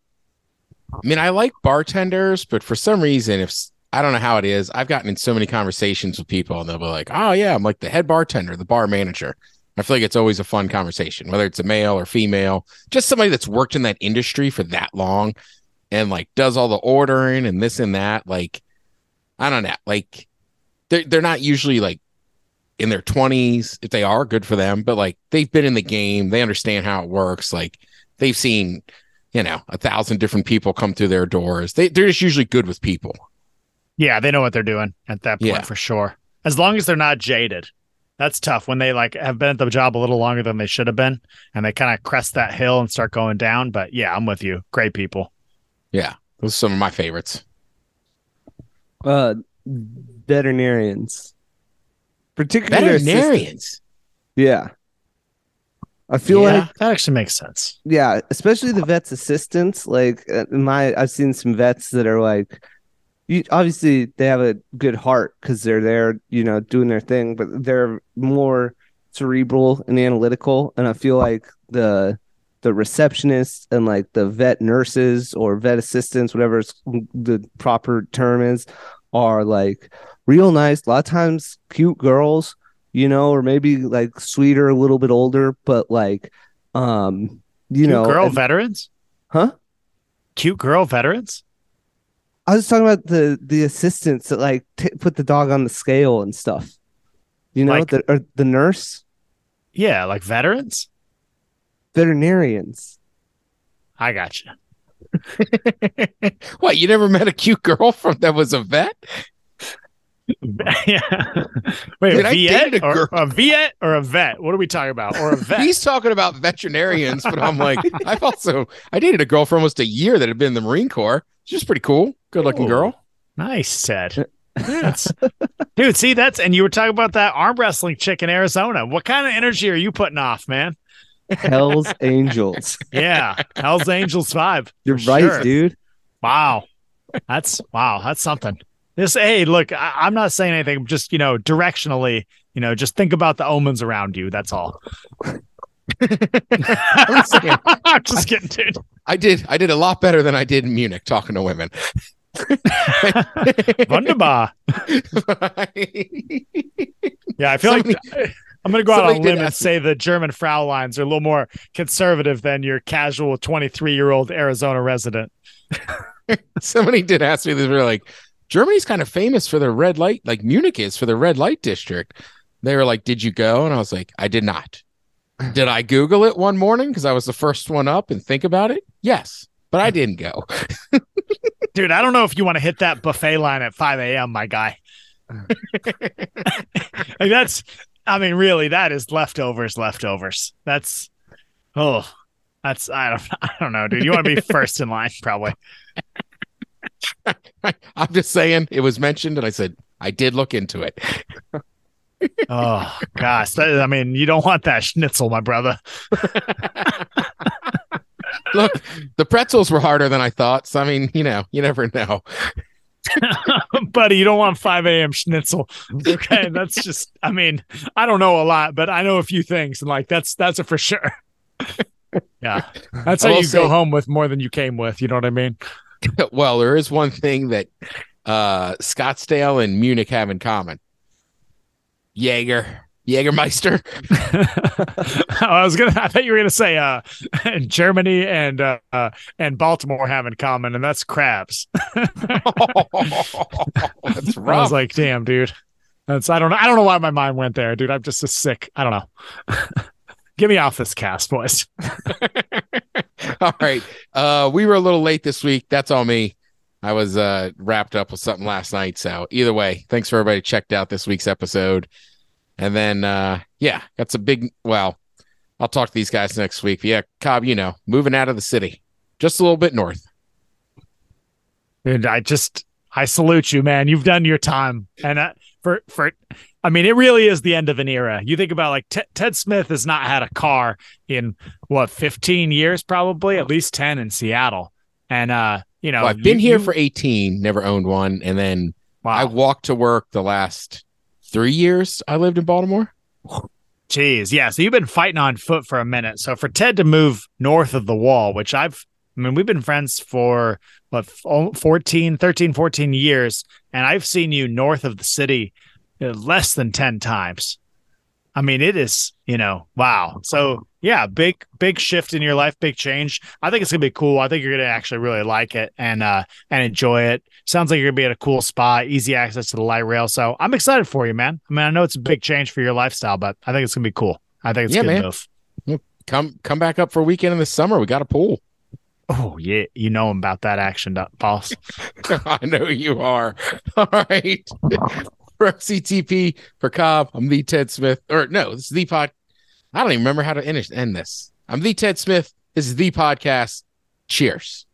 I mean, I like bartenders, but for some reason, if I don't know how it is, I've gotten in so many conversations with people, and they'll be like, "Oh yeah, I'm like the head bartender, the bar manager." I feel like it's always a fun conversation, whether it's a male or female, just somebody that's worked in that industry for that long, and like does all the ordering and this and that. Like, I don't know, like they're they're not usually like in their 20s if they are good for them but like they've been in the game they understand how it works like they've seen you know a thousand different people come through their doors they, they're just usually good with people Yeah, they know what they're doing at that point Yeah. for sure. As long as they're not jaded. That's tough when they like have been at the job a little longer than they should have been and they kind of crest that hill and start going down. But yeah, I'm with you. Great people. yeah those are some of my favorites Uh, veterinarians, particularly their assistant- veterinarians Yeah, I feel yeah, like that actually makes sense. yeah, especially the vets assistants. Like uh, my, I've seen some vets that are like, you obviously they have a good heart because they're there, you know, doing their thing, but they're more cerebral and analytical. And I feel like the the receptionists and like the vet nurses or vet assistants, whatever it's- the proper term is, are like real nice. A lot of times, cute girls, you know, or maybe like sweeter, a little bit older, but like, um, you Cute know, girl and- veterans? huh? Cute girl veterans? I was talking about the the assistants that like t- put the dog on the scale and stuff. You know, Like- the or the nurse, Yeah, like veterans? veterinarians. I got you. [LAUGHS] what you never met a cute girl from that was a vet [LAUGHS] yeah. Wait, Dude, a I Viet dated a or girl- a Viet or a vet? What are we talking about? Or a vet? he's talking about veterinarians but i'm like i've also i dated a girl for almost a year that had been in the marine corps she's pretty cool good looking girl Nice, Ted. That's, [LAUGHS] dude, see, that's, and you were talking about that arm wrestling chick in Arizona. What kind of energy are you putting off, man? Hell's Angels. [LAUGHS] Yeah. Hell's Angels vibe. You're right, sure. dude. Wow. That's, wow. That's something. This, hey, look, I, I'm not saying anything, just, you know, directionally, you know, just think about the omens around you. That's all. [LAUGHS] I'm saying, I'm [LAUGHS] just kidding, dude. i did i did a lot better than i did in munich talking to women. [LAUGHS] Wunderbar. Yeah, I feel Somebody- like I'm going to go out on a limb and say the German Frauleins are a little more conservative than your casual 23 year old Arizona resident. somebody did ask me this. They're like germany's kind of famous for their red light like munich is for the red light district. They were like did you go? And i was like i did not did i google it one morning because i was the first one up and think about it yes but i didn't go [LAUGHS] Dude, I don't know if you want to hit that buffet line at 5 a.m., my guy. [LAUGHS] like that's I mean, really, that is leftovers, leftovers. That's oh, that's I don't [LAUGHS] I don't know, dude. You want to be first in line, probably. I'm just saying it was mentioned, and I said I did look into it. Oh gosh, that, I mean, you don't want that schnitzel, my brother. [LAUGHS] Look, the pretzels were harder than I thought. So I mean, you know, you never know. [LAUGHS] buddy, you don't want 5 a.m. schnitzel. Okay. [LAUGHS] That's just, I mean, I don't know a lot, but I know a few things. And like, that's, that's a for sure. yeah. That's how you say- go home with more than you came with. You know what I mean? well, there is one thing that uh Scottsdale and Munich have in common. Jaeger. Jägermeister. [LAUGHS] [LAUGHS] I was to, I thought you were to say, uh, [LAUGHS] Germany and, uh, uh, and Baltimore have in common, and that's crabs. That's I was like, damn, dude. That's, I don't know. I don't know why my mind went there, dude. I'm just a sick. I don't know. Get me off this cast, boys. all right. Uh we were a little late this week. That's all me. I was uh wrapped up with something last night. So either way, thanks for everybody checked out this week's episode. And then uh yeah, got some big well, I'll talk to these guys next week. But yeah, Cobb, you know, moving out of the city. Just a little bit north. And I just I salute you, man. You've done your time, and uh, for for I mean, it really is the end of an era. You think about like Ted Ted Smith has not had a car in what 15 years, probably at least 10 in Seattle, and uh, you know, Well, I've been you- here you- for 18, never owned one. And then I walked to work the last three years I lived in Baltimore. Jeez, yeah. So you've been fighting on foot for a minute. So for Ted to move north of the wall, which I've, I mean, we've been friends for what, f- 14, 13, 14 years, and I've seen you north of the city uh, less than 10 times. I mean, it is, you know, wow. So yeah, big, big shift in your life, big change. I think it's gonna be cool. I think you're gonna actually really like it and uh and enjoy it. Sounds like you're gonna be at a cool spot, easy access to the light rail. So I'm excited for you, man. I mean, I know it's a big change for your lifestyle, but I think it's gonna be cool. I think it's Yeah, good man. move. Come come back up for a weekend in the summer. We got a pool. Oh yeah, you know about that action, boss. [LAUGHS] I know you are. [LAUGHS] All right. For FCTP for Cobb, I'm the Ted Smith. Or no, this is the pod. I don't even remember how to end, end this. I'm the Ted Smith. This is the podcast. Cheers.